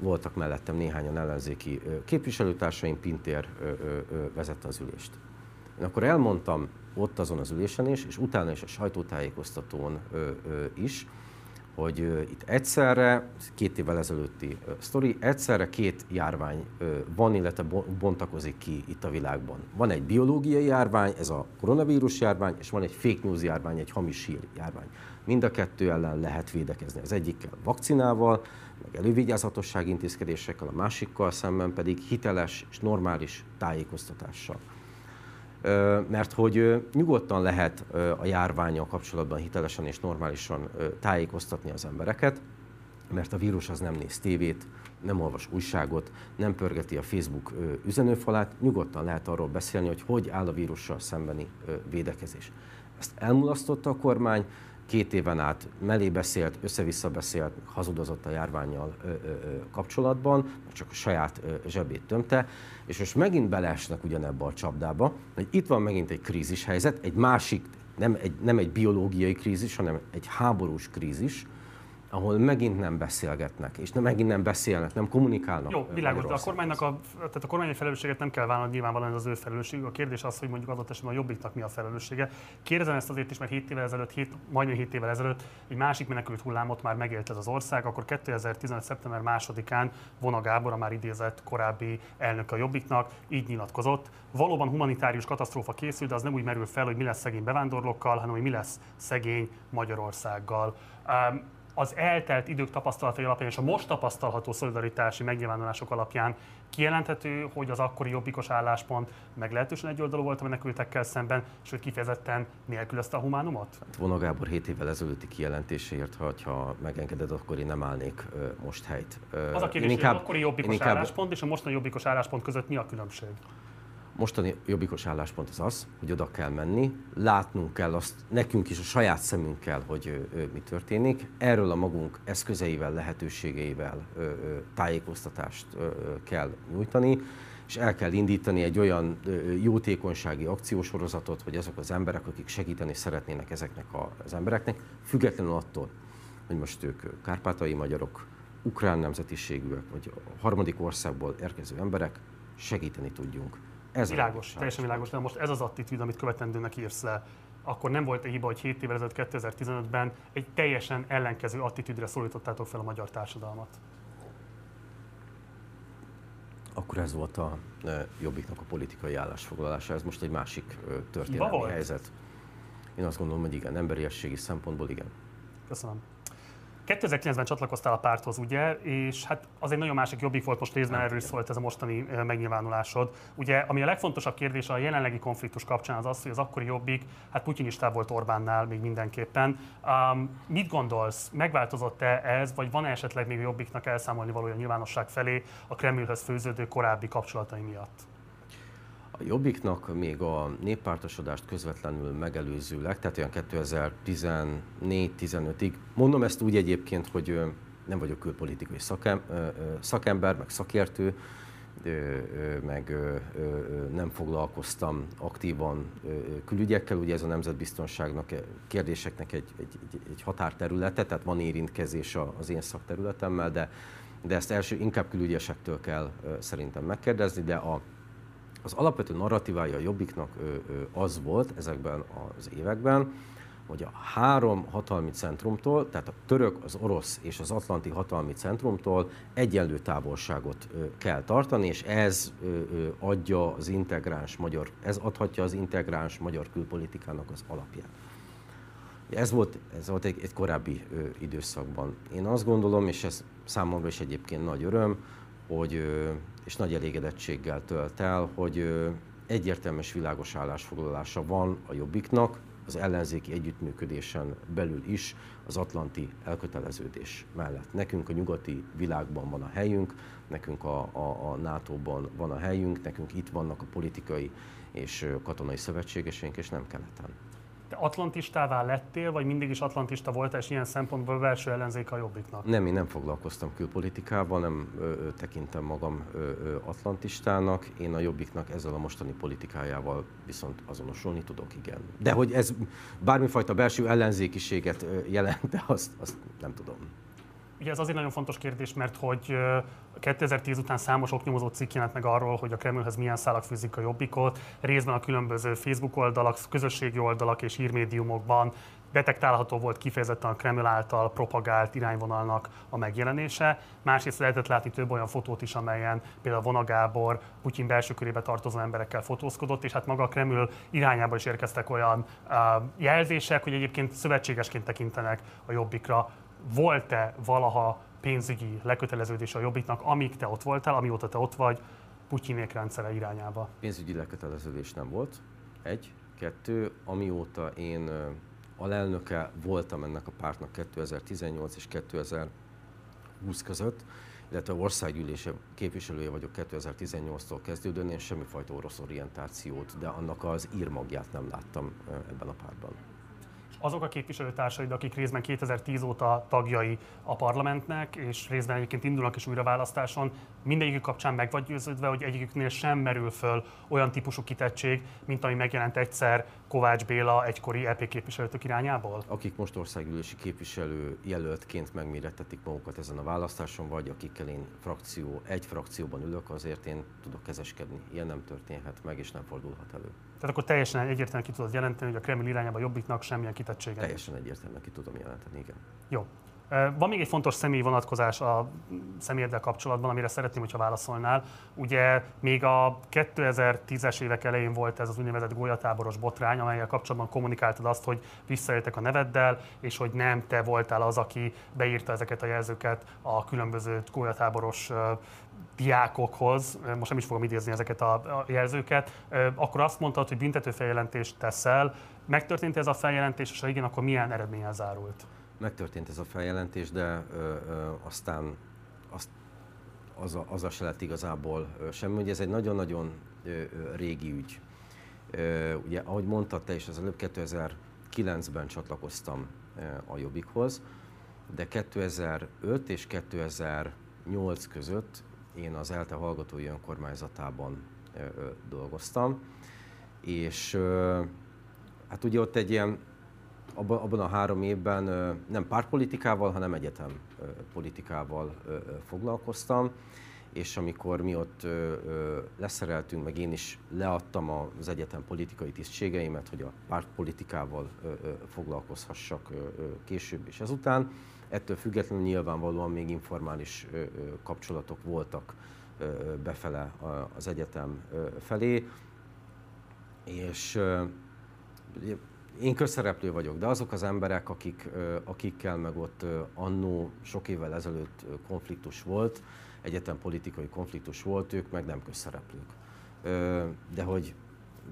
Voltak mellettem néhányan ellenzéki képviselőtársaim, Pintér vezette az ülést. Én akkor elmondtam ott azon az ülésen is, és utána is a sajtótájékoztatón is, hogy itt egyszerre, két évvel ezelőtti sztori, egyszerre két járvány van, illetve bontakozik ki itt a világban. Van egy biológiai járvány, ez a koronavírus járvány, és van egy fake news járvány, egy hamis hír járvány. Mind a kettő ellen lehet védekezni. Az egyikkel vakcinával, meg elővigyázatosság intézkedésekkel, a másikkal szemben pedig hiteles és normális tájékoztatással mert hogy nyugodtan lehet a járványal kapcsolatban hitelesen és normálisan tájékoztatni az embereket, mert a vírus az nem néz tévét, nem olvas újságot, nem pörgeti a Facebook üzenőfalát, nyugodtan lehet arról beszélni, hogy hogy áll a vírussal szembeni védekezés. Ezt elmulasztotta a kormány, két éven át mellé beszélt, össze-vissza beszélt, hazudozott a járványjal kapcsolatban, csak a saját ö, zsebét tömte, és most megint beleesnek ugyanebbe a csapdába, hogy itt van megint egy krízis helyzet, egy másik, nem egy, nem egy biológiai krízis, hanem egy háborús krízis, ahol megint nem beszélgetnek, és nem, megint nem beszélnek, nem kommunikálnak. Jó, világos, de a kormánynak a, tehát a kormány felelősséget nem kell vállalni, nyilvánvalóan ez az ő felelősség. A kérdés az, hogy mondjuk adott esetben a jobbiknak mi a felelőssége. Kérdezem ezt azért is, mert 7 évvel ezelőtt, 7, majdnem 7 évvel ezelőtt egy másik menekült hullámot már megélt ez az ország, akkor 2015. szeptember másodikán Vona Gábor, a már idézett korábbi elnök a jobbiknak, így nyilatkozott. Valóban humanitárius katasztrófa készül, de az nem úgy merül fel, hogy mi lesz szegény bevándorlókkal, hanem hogy mi lesz szegény Magyarországgal. Um, az eltelt idők tapasztalatai alapján és a most tapasztalható szolidaritási megnyilvánulások alapján kijelenthető, hogy az akkori jobbikos álláspont meglehetősen egyoldalú volt a menekültekkel szemben, sőt kifejezetten nélkülözte a humánumot? Hát Vona Gábor 7 évvel ezelőtti kijelentéséért, ha megengeded, akkor én nem állnék most helyt. Az a kérdés, inkább, hogy az akkori jobbikos inkább... álláspont és a mostani jobbikos álláspont között mi a különbség? Mostani jobbikos álláspont az az, hogy oda kell menni, látnunk kell azt, nekünk is a saját szemünkkel, hogy ö, ö, mi történik. Erről a magunk eszközeivel, lehetőségeivel ö, ö, tájékoztatást ö, kell nyújtani, és el kell indítani egy olyan ö, jótékonysági akciósorozatot, hogy azok az emberek, akik segíteni szeretnének ezeknek az embereknek, függetlenül attól, hogy most ők kárpátai magyarok, ukrán nemzetiségűek, vagy harmadik országból érkező emberek, segíteni tudjunk ez világos, teljesen világos, de most ez az attitűd, amit követendőnek írsz le, akkor nem volt egy hiba, hogy 7 évvel ezelőtt 2015-ben egy teljesen ellenkező attitűdre szólítottátok fel a magyar társadalmat. Akkor ez volt a e, Jobbiknak a politikai állásfoglalása, ez most egy másik e, történelmi helyzet. Én azt gondolom, hogy igen, emberiességi szempontból igen. Köszönöm. 2009-ben csatlakoztál a párthoz, ugye, és hát az egy nagyon másik jobbik volt, most részben erről szólt ez a mostani megnyilvánulásod. Ugye, ami a legfontosabb kérdés a jelenlegi konfliktus kapcsán az az, hogy az akkori jobbik, hát putyinistább volt Orbánnál még mindenképpen. Um, mit gondolsz, megváltozott-e ez, vagy van -e esetleg még a jobbiknak elszámolni valója nyilvánosság felé a Kremlhöz főződő korábbi kapcsolatai miatt? A Jobbiknak még a néppártosodást közvetlenül megelőzőleg, tehát olyan 2014-15-ig, mondom ezt úgy egyébként, hogy nem vagyok külpolitikai szakem, szakember, meg szakértő, meg nem foglalkoztam aktívan külügyekkel, ugye ez a nemzetbiztonságnak, kérdéseknek egy, egy, egy határterülete, tehát van érintkezés az én szakterületemmel, de, de ezt első inkább külügyesektől kell szerintem megkérdezni, de a az alapvető narratívája a Jobbiknak az volt ezekben az években, hogy a három hatalmi centrumtól, tehát a török, az orosz és az atlanti hatalmi centrumtól egyenlő távolságot kell tartani, és ez adja az integráns magyar, ez adhatja az integráns magyar külpolitikának az alapját. Ez volt, ez volt egy, egy korábbi időszakban. Én azt gondolom, és ez számomra is egyébként nagy öröm, hogy és nagy elégedettséggel tölt el, hogy egyértelműs világos állásfoglalása van a Jobbiknak, az ellenzéki együttműködésen belül is az atlanti elköteleződés mellett. Nekünk a nyugati világban van a helyünk, nekünk a, a, a NATO-ban van a helyünk, nekünk itt vannak a politikai és katonai szövetségeseink, és nem keleten. Te atlantistává lettél, vagy mindig is atlantista voltál, és ilyen szempontból belső ellenzék a jobbiknak? Nem, én nem foglalkoztam külpolitikával, nem ö, tekintem magam ö, ö, atlantistának. Én a jobbiknak ezzel a mostani politikájával viszont azonosulni tudok, igen. De hogy ez bármifajta belső ellenzékiséget jelent, de azt, azt nem tudom. Ugye ez azért nagyon fontos kérdés, mert hogy 2010 után számos oknyomozó cikk jelent meg arról, hogy a Kremlhez milyen szálak fűzik a jobbikot, részben a különböző Facebook oldalak, közösségi oldalak és hírmédiumokban detektálható volt kifejezetten a Kreml által propagált irányvonalnak a megjelenése. Másrészt lehetett látni több olyan fotót is, amelyen például Vona Gábor Putyin belső körébe tartozó emberekkel fotózkodott, és hát maga a Kreml irányába is érkeztek olyan uh, jelzések, hogy egyébként szövetségesként tekintenek a jobbikra. Volt-e valaha pénzügyi leköteleződés a jobbiknak, amíg te ott voltál, amióta te ott vagy, Putyinék rendszere irányába? Pénzügyi leköteleződés nem volt. Egy. Kettő, amióta én alelnöke voltam ennek a pártnak 2018 és 2020 között, illetve országgyűlése képviselője vagyok 2018-tól kezdődően, én semmifajta orosz orientációt, de annak az írmagját nem láttam ebben a pártban azok a képviselőtársaid, akik részben 2010 óta tagjai a parlamentnek, és részben egyébként indulnak is újra választáson, mindegyikük kapcsán meg vagy győződve, hogy egyiküknél sem merül föl olyan típusú kitettség, mint ami megjelent egyszer Kovács Béla egykori EP képviselőtök irányából? Akik most országgyűlési képviselő jelöltként megmérettetik magukat ezen a választáson, vagy akikkel én frakció, egy frakcióban ülök, azért én tudok kezeskedni. Ilyen nem történhet meg, és nem fordulhat elő. Tehát akkor teljesen egyértelműen ki tudod jelenteni, hogy a Kreml irányába jobbiknak semmilyen kitettsége. Teljesen egyértelműen ki tudom jelenteni, igen. Jó. Van még egy fontos személyi vonatkozás a személyeddel kapcsolatban, amire szeretném, hogyha válaszolnál. Ugye még a 2010-es évek elején volt ez az úgynevezett golyatáboros botrány, amelyel kapcsolatban kommunikáltad azt, hogy visszaéltek a neveddel, és hogy nem te voltál az, aki beírta ezeket a jelzőket a különböző golyatáboros diákokhoz, most nem is fogom idézni ezeket a jelzőket, akkor azt mondtad, hogy büntetőfeljelentést teszel. Megtörtént ez a feljelentés, és ha igen, akkor milyen eredménnyel zárult? Megtörtént ez a feljelentés, de ö, ö, aztán azt, az, a, az a se lett igazából semmi. Ugye ez egy nagyon-nagyon régi ügy. Ö, ugye, ahogy mondtad te is, az előbb 2009-ben csatlakoztam a Jobbikhoz, de 2005 és 2008 között én az ELTE hallgatói önkormányzatában dolgoztam, és hát ugye ott egy ilyen abban, a három évben nem pártpolitikával, hanem egyetem politikával foglalkoztam, és amikor mi ott leszereltünk, meg én is leadtam az egyetem politikai tisztségeimet, hogy a pártpolitikával foglalkozhassak később és ezután, ettől függetlenül nyilvánvalóan még informális kapcsolatok voltak befele az egyetem felé, és én közszereplő vagyok, de azok az emberek, akik, akikkel meg ott annó sok évvel ezelőtt konfliktus volt, egyetem politikai konfliktus volt, ők meg nem közszereplők. De hogy,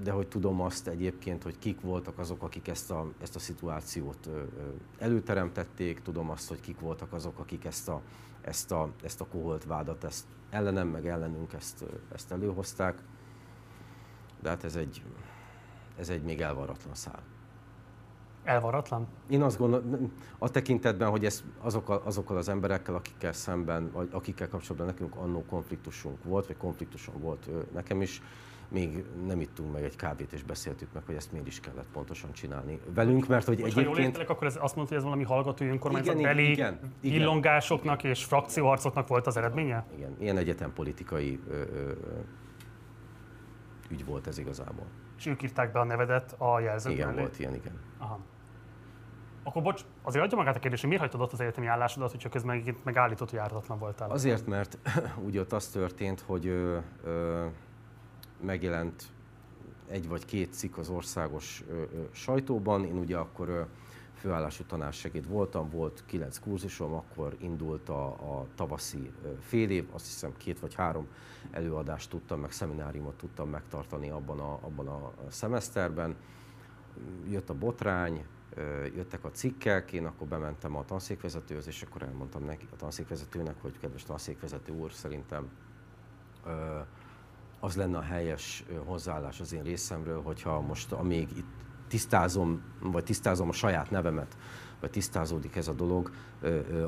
de hogy tudom azt egyébként, hogy kik voltak azok, akik ezt a, ezt a szituációt előteremtették, tudom azt, hogy kik voltak azok, akik ezt a, ezt a, ezt a koholt vádat, ezt ellenem, meg ellenünk ezt, ezt előhozták. De hát ez egy, ez egy még elvaratlan szál. Elvaratlan? Én azt gondolom, a tekintetben, hogy ez azokkal, azokkal az emberekkel, akikkel szemben, vagy akikkel kapcsolatban nekünk annó konfliktusunk volt, vagy konfliktusom volt nekem is, még nem ittunk meg egy kávét, és beszéltük meg, hogy ezt miért is kellett pontosan csinálni velünk, mert hogy Most, egyébként... Ha jól értelek, akkor ez azt mondta, hogy ez valami hallgatói önkormányzat igen, igen, igen, illongásoknak igen. és frakcióharcoknak volt az eredménye? Igen, ilyen egyetempolitikai ö, ö, ügy volt ez igazából. És ők írták be a nevedet a jelzők Igen, mellé? volt ilyen, igen. Aha. Akkor bocs, azért adja magát a kérdés, hogy miért hagytad ott az egyetemi állásodat, hogyha közben megállított, hogy ártatlan voltál? Azért, mert [clears throat] úgy ott az történt, hogy ö, ö, megjelent egy vagy két cikk az országos ö, ö, sajtóban. Én ugye akkor ö, főállású tanársegéd voltam, volt kilenc kurzusom, akkor indult a, a tavaszi fél év, azt hiszem két vagy három előadást tudtam, meg szemináriumot tudtam megtartani abban a, abban a szemeszterben. Jött a botrány, jöttek a cikkek, én akkor bementem a tanszékvezetőhöz, és akkor elmondtam neki a tanszékvezetőnek, hogy kedves tanszékvezető úr, szerintem az lenne a helyes hozzáállás az én részemről, hogyha most amíg itt tisztázom, vagy tisztázom a saját nevemet, vagy tisztázódik ez a dolog,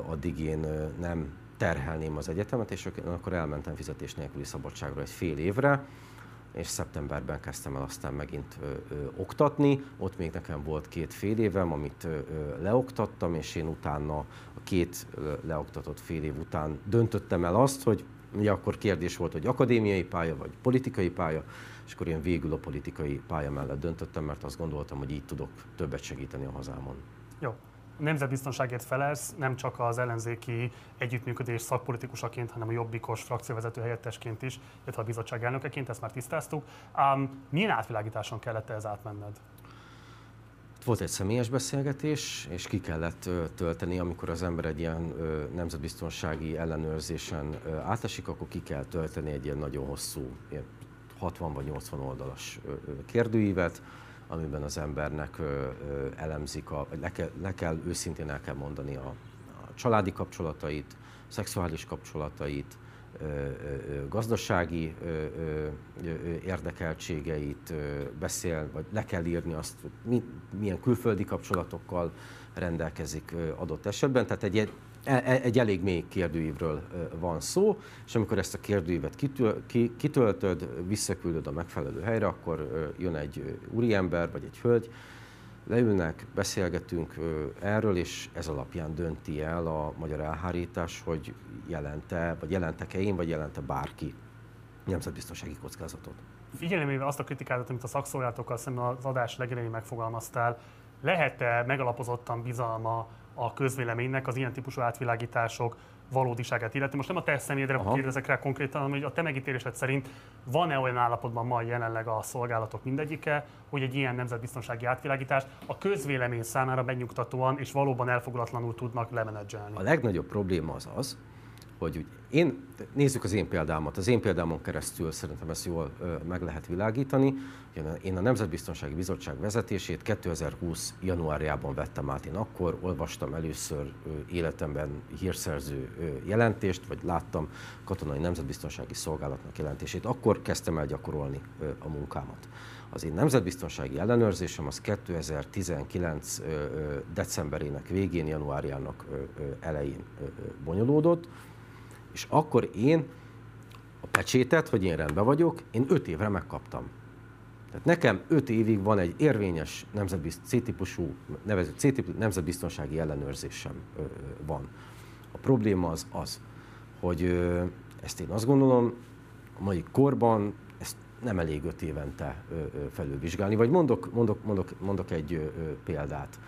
addig én nem terhelném az egyetemet, és akkor elmentem fizetés nélküli szabadságra egy fél évre, és szeptemberben kezdtem el aztán megint ö, ö, oktatni. Ott még nekem volt két fél évem, amit ö, ö, leoktattam, és én utána a két ö, leoktatott fél év után döntöttem el azt, hogy ugye akkor kérdés volt, hogy akadémiai pálya vagy politikai pálya, és akkor én végül a politikai pálya mellett döntöttem, mert azt gondoltam, hogy így tudok többet segíteni a hazámon. Jó, nemzetbiztonságért felelsz, nem csak az ellenzéki együttműködés szakpolitikusaként, hanem a jobbikos frakcióvezető helyettesként is, illetve a bizottság elnökeként, ezt már tisztáztuk. Um, milyen átvilágításon kellett ez átmenned? Volt egy személyes beszélgetés, és ki kellett tölteni, amikor az ember egy ilyen nemzetbiztonsági ellenőrzésen átesik, akkor ki kell tölteni egy ilyen nagyon hosszú, 60 vagy 80 oldalas kérdőívet, amiben az embernek elemzik, a, le, kell, le kell őszintén el kell mondani a, a családi kapcsolatait, szexuális kapcsolatait, gazdasági érdekeltségeit beszél, vagy le kell írni azt, hogy milyen külföldi kapcsolatokkal rendelkezik adott esetben. Tehát egy egy elég mély kérdőívről van szó, és amikor ezt a kérdőívet kitöltöd, visszaküldöd a megfelelő helyre, akkor jön egy úriember vagy egy hölgy, leülnek, beszélgetünk erről, és ez alapján dönti el a magyar elhárítás, hogy jelente, vagy jelentek-e én, vagy jelente bárki nemzetbiztonsági kockázatot. Figyelembe azt a kritikát, amit a szakszolgálatokkal szemben az adás legelején megfogalmaztál, lehet-e megalapozottan bizalma a közvéleménynek az ilyen típusú átvilágítások valódiságát illeti. Most nem a te személyedre Aha. kérdezek rá konkrétan, hanem hogy a te megítélésed szerint van-e olyan állapotban ma jelenleg a szolgálatok mindegyike, hogy egy ilyen nemzetbiztonsági átvilágítást a közvélemény számára benyugtatóan és valóban elfogulatlanul tudnak lemenedzselni? A legnagyobb probléma az az, hogy én, nézzük az én példámat, az én példámon keresztül szerintem ezt jól meg lehet világítani. Én a Nemzetbiztonsági Bizottság vezetését 2020. januárjában vettem át. Én akkor olvastam először életemben hírszerző jelentést, vagy láttam katonai nemzetbiztonsági szolgálatnak jelentését. Akkor kezdtem el gyakorolni a munkámat. Az én nemzetbiztonsági ellenőrzésem az 2019 decemberének végén, januárjának elején bonyolódott és akkor én a pecsétet, hogy én rendben vagyok, én öt évre megkaptam. Tehát nekem öt évig van egy érvényes C-típusú, nevezett C-típusú nemzetbiztonsági ellenőrzésem van. A probléma az az, hogy ezt én azt gondolom, a mai korban ezt nem elég öt évente felülvizsgálni. Vagy mondok, mondok, mondok, mondok egy példát.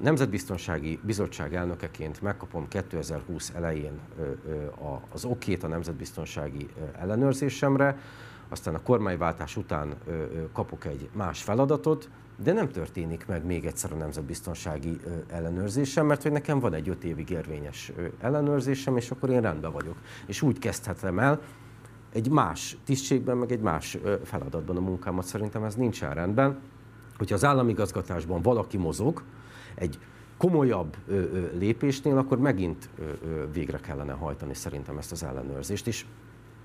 Nemzetbiztonsági Bizottság elnökeként megkapom 2020 elején az okét a nemzetbiztonsági ellenőrzésemre, aztán a kormányváltás után kapok egy más feladatot, de nem történik meg még egyszer a nemzetbiztonsági ellenőrzésem, mert hogy nekem van egy öt évig érvényes ellenőrzésem, és akkor én rendben vagyok. És úgy kezdhetem el, egy más tisztségben, meg egy más feladatban a munkámat szerintem ez nincsen rendben. Hogyha az államigazgatásban valaki mozog, egy komolyabb ö, ö, lépésnél, akkor megint végre kellene hajtani szerintem ezt az ellenőrzést, és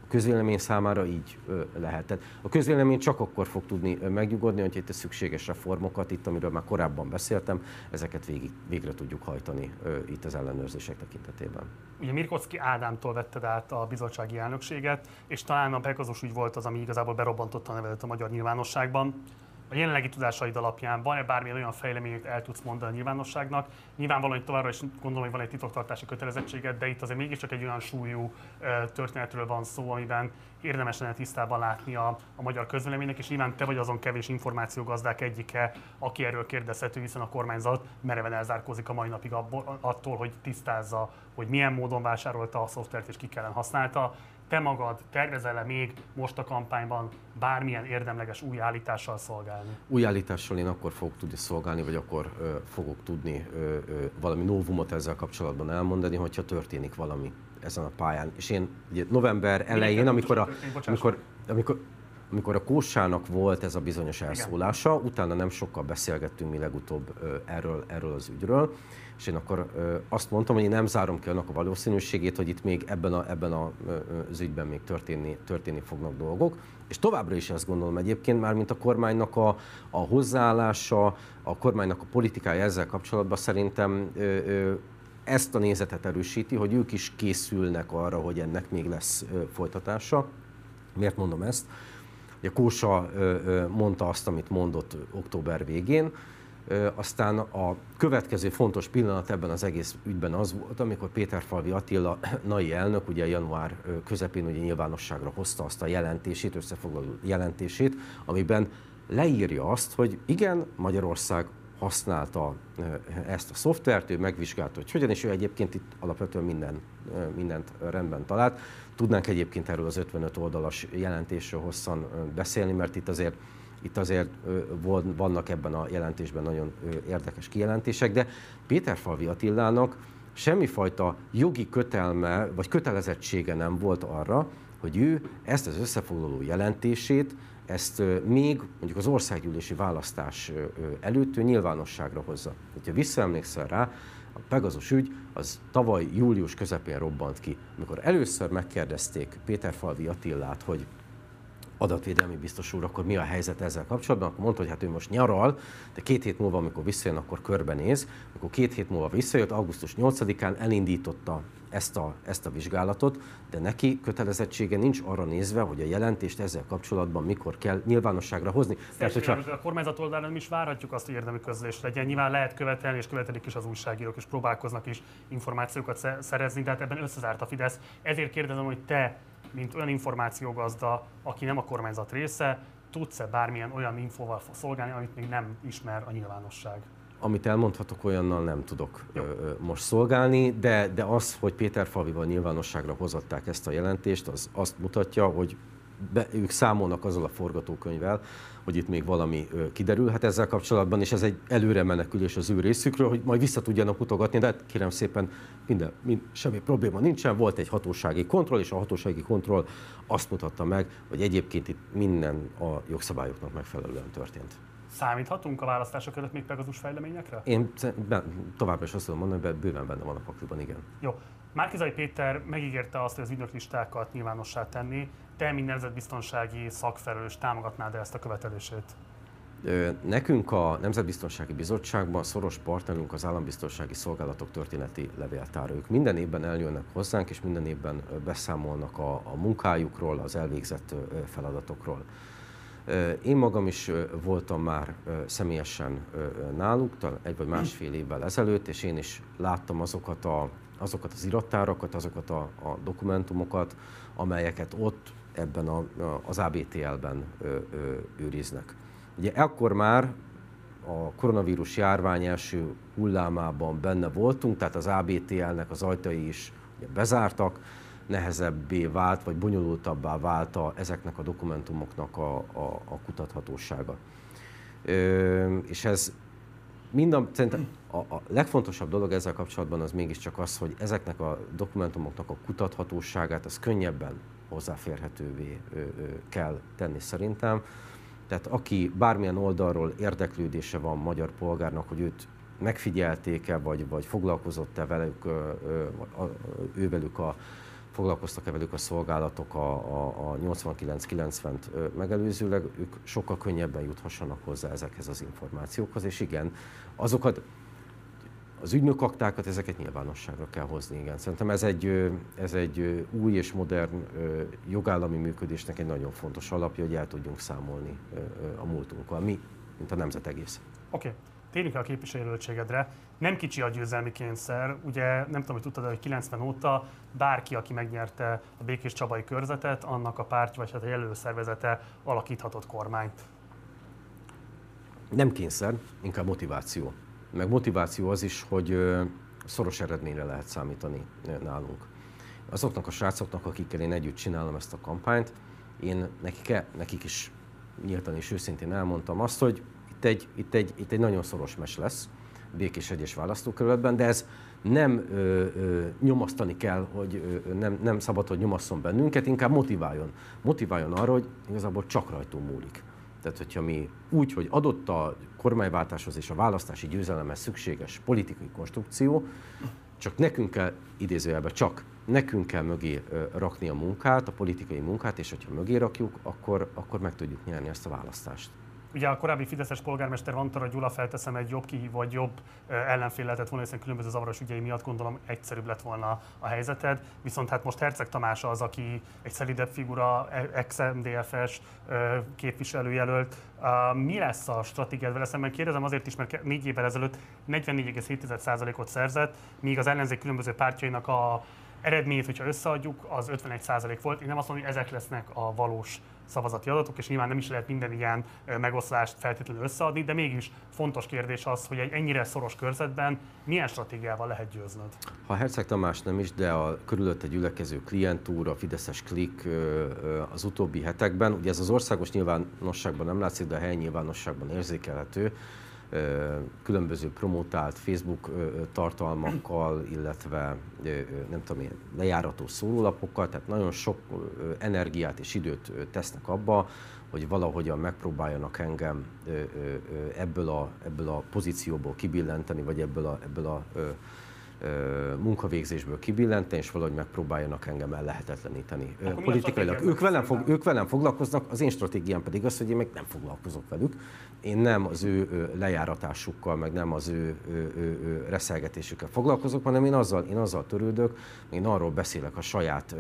a közvélemény számára így ö, lehet. Tehát a közvélemény csak akkor fog tudni ö, megnyugodni, hogy itt a szükséges reformokat, itt amiről már korábban beszéltem, ezeket végig, végre tudjuk hajtani itt az ellenőrzések tekintetében. Ugye Mirkocki Ádámtól vetted át a bizottsági elnökséget, és talán a Pegazus ügy volt az, ami igazából berobbantotta a nevelet a magyar nyilvánosságban a jelenlegi tudásaid alapján van-e bármilyen olyan fejlemény, el tudsz mondani a nyilvánosságnak? Nyilvánvalóan hogy továbbra is gondolom, hogy van egy titoktartási kötelezettséged, de itt azért mégiscsak egy olyan súlyú történetről van szó, amiben érdemes lenne tisztában látni a, a magyar közvéleménynek, és nyilván te vagy azon kevés információgazdák egyike, aki erről kérdezhető, hiszen a kormányzat mereven elzárkózik a mai napig abból, attól, hogy tisztázza, hogy milyen módon vásárolta a szoftvert és ki kellene használta te magad tervezel-e még most a kampányban bármilyen érdemleges új állítással szolgálni? Új állítással én akkor fogok tudni szolgálni, vagy akkor ö, fogok tudni ö, ö, valami novumot ezzel kapcsolatban elmondani, hogyha történik valami ezen a pályán. És én ugye november elején, amikor, a, amikor, amikor amikor a Kósának volt ez a bizonyos elszólása, Igen. utána nem sokkal beszélgettünk mi legutóbb erről, erről az ügyről, és én akkor azt mondtam, hogy én nem zárom ki annak a valószínűségét, hogy itt még ebben, a, ebben a, az ügyben még történni, történni fognak dolgok. És továbbra is ezt gondolom egyébként, már mint a kormánynak a, a hozzáállása, a kormánynak a politikája ezzel kapcsolatban szerintem ö, ö, ezt a nézetet erősíti, hogy ők is készülnek arra, hogy ennek még lesz ö, folytatása. Miért mondom ezt? Ugye Kósa mondta azt, amit mondott október végén, aztán a következő fontos pillanat ebben az egész ügyben az volt, amikor Péterfalvi Attila, [clears throat] NAI elnök, ugye január közepén ugye nyilvánosságra hozta azt a jelentését, összefoglaló jelentését, amiben leírja azt, hogy igen, Magyarország használta ezt a szoftvert, ő megvizsgálta, hogy hogyan, és ő egyébként itt alapvetően minden, mindent rendben talált. Tudnánk egyébként erről az 55 oldalas jelentésről hosszan beszélni, mert itt azért itt azért vannak ebben a jelentésben nagyon érdekes kijelentések, de Péter Falvi Attilának semmifajta jogi kötelme vagy kötelezettsége nem volt arra, hogy ő ezt az összefoglaló jelentését, ezt még mondjuk az országgyűlési választás előtt nyilvánosságra hozza. Ha visszaemlékszel rá, a Pegazus ügy az tavaly július közepén robbant ki, amikor először megkérdezték Péter Falvi Attillát, hogy adatvédelmi biztos úr, akkor mi a helyzet ezzel kapcsolatban? Akkor mondta, hogy hát ő most nyaral, de két hét múlva, amikor visszajön, akkor körbenéz. Akkor két hét múlva visszajött, augusztus 8-án elindította ezt a, ezt a vizsgálatot, de neki kötelezettsége nincs arra nézve, hogy a jelentést ezzel kapcsolatban mikor kell nyilvánosságra hozni. Tehát, hogyha... A kormányzat oldalán nem is várhatjuk azt, hogy érdemi közlés legyen. Nyilván lehet követelni, és követelik is az újságírók, és próbálkoznak is információkat szerezni, de hát ebben összezárt a Fidesz. Ezért kérdezem, hogy te mint olyan információgazda, aki nem a kormányzat része, tudsz-e bármilyen olyan infóval szolgálni, amit még nem ismer a nyilvánosság? Amit elmondhatok, olyannal nem tudok ö, most szolgálni, de, de az, hogy Péter Favival nyilvánosságra hozották ezt a jelentést, az azt mutatja, hogy be, ők számolnak azzal a forgatókönyvvel, hogy itt még valami kiderülhet ezzel kapcsolatban, és ez egy előre menekülés az ő részükről, hogy majd vissza tudjanak mutogatni, de hát kérem szépen minden, mind, semmi probléma nincsen, volt egy hatósági kontroll, és a hatósági kontroll azt mutatta meg, hogy egyébként itt minden a jogszabályoknak megfelelően történt. Számíthatunk a választások előtt még Pegazus fejleményekre? Én továbbra is azt tudom mondani, hogy bőven benne van a pakliban, igen. Jó. Márkizai Péter megígérte azt, hogy az ügynöklistákat nyilvánossá tenni. Te, mint nemzetbiztonsági szakfelelős, támogatnád ezt a követelését? Nekünk a Nemzetbiztonsági Bizottságban szoros partnerünk az Állambiztonsági Szolgálatok történeti levéltár. Ők minden évben eljönnek hozzánk, és minden évben beszámolnak a, a munkájukról, az elvégzett feladatokról. Én magam is voltam már személyesen náluk, egy vagy másfél évvel ezelőtt, és én is láttam azokat, a, azokat az irattárakat, azokat a, a dokumentumokat, amelyeket ott ebben a, az ABTL-ben őriznek. Ugye ekkor már a koronavírus járvány első hullámában benne voltunk, tehát az ABTL-nek az ajtai is ugye bezártak, nehezebbé vált, vagy bonyolultabbá vált a, ezeknek a dokumentumoknak a, a, a kutathatósága. Ö, és ez mind a, szerintem a, a legfontosabb dolog ezzel kapcsolatban az mégiscsak az, hogy ezeknek a dokumentumoknak a kutathatóságát az könnyebben hozzáférhetővé ö, ö, kell tenni szerintem. Tehát aki bármilyen oldalról érdeklődése van magyar polgárnak, hogy őt megfigyelték-e, vagy, vagy foglalkozott-e velük, ővelük a, foglalkoztak-e velük a szolgálatok a, a, a 89-90-t megelőzőleg, ők sokkal könnyebben juthassanak hozzá ezekhez az információkhoz, és igen, azokat, az ügynökaktákat, ezeket nyilvánosságra kell hozni, igen. Szerintem ez egy, ez egy új és modern jogállami működésnek egy nagyon fontos alapja, hogy el tudjunk számolni a múltunkkal, mi, mint a nemzet egész. Oké. Okay térjünk el a képviselőjelöltségedre. Nem kicsi a győzelmi kényszer. Ugye nem tudom, hogy tudtad, hogy 90 óta bárki, aki megnyerte a Békés Csabai körzetet, annak a pártja vagy hát a jelölőszervezete alakíthatott kormányt. Nem kényszer, inkább motiváció. Meg motiváció az is, hogy szoros eredményre lehet számítani nálunk. Azoknak a srácoknak, akikkel én együtt csinálom ezt a kampányt, én nekik, nekik is nyíltan és őszintén elmondtam azt, hogy itt egy, itt egy, itt egy nagyon szoros mes lesz, Békés egyes választókerületben, de ez nem ö, ö, nyomasztani kell, hogy ö, nem, nem szabad, hogy nyomasszon bennünket, inkább motiváljon. Motiváljon arra, hogy igazából csak rajtunk múlik. Tehát, hogyha mi úgy, hogy adott a kormányváltáshoz és a választási győzelemhez szükséges politikai konstrukció, csak nekünk kell, idézőjelben csak nekünk kell mögé rakni a munkát, a politikai munkát, és hogyha mögé rakjuk, akkor, akkor meg tudjuk nyerni ezt a választást. Ugye a korábbi Fideszes polgármester Vantara Gyula felteszem egy jobb kihívó, vagy jobb ellenfél lehetett volna, hiszen különböző zavaros ügyei miatt gondolom egyszerűbb lett volna a helyzeted. Viszont hát most Herceg Tamás az, aki egy szelidebb figura, e, ex-MDF-es képviselőjelölt. Mi lesz a stratégiád vele szemben? Kérdezem azért is, mert négy évvel ezelőtt 44,7%-ot szerzett, míg az ellenzék különböző pártjainak a eredményét, hogyha összeadjuk, az 51% volt. Én nem azt mondom, hogy ezek lesznek a valós szavazati adatok, és nyilván nem is lehet minden ilyen megoszlást feltétlenül összeadni, de mégis fontos kérdés az, hogy egy ennyire szoros körzetben milyen stratégiával lehet győznöd. Ha Herceg Tamás nem is, de a körülötte gyülekező klientúra, Fideszes klik az utóbbi hetekben, ugye ez az országos nyilvánosságban nem látszik, de a helyi nyilvánosságban érzékelhető, különböző promotált Facebook tartalmakkal, illetve nem tudom én, lejárató szórólapokkal, tehát nagyon sok energiát és időt tesznek abba, hogy valahogyan megpróbáljanak engem ebből a, ebből a pozícióból kibillenteni, vagy ebből a, ebből a munkavégzésből kibillenteni, és valahogy megpróbáljanak engem ellehetetleníteni Akkor politikailag. Ők velem, fog, ők velem foglalkoznak, az én stratégiám pedig az, hogy én meg nem foglalkozok velük. Én nem az ő lejáratásukkal, meg nem az ő, ő, ő, ő reszelgetésükkel foglalkozok, hanem én azzal, én azzal törődök, én arról beszélek a saját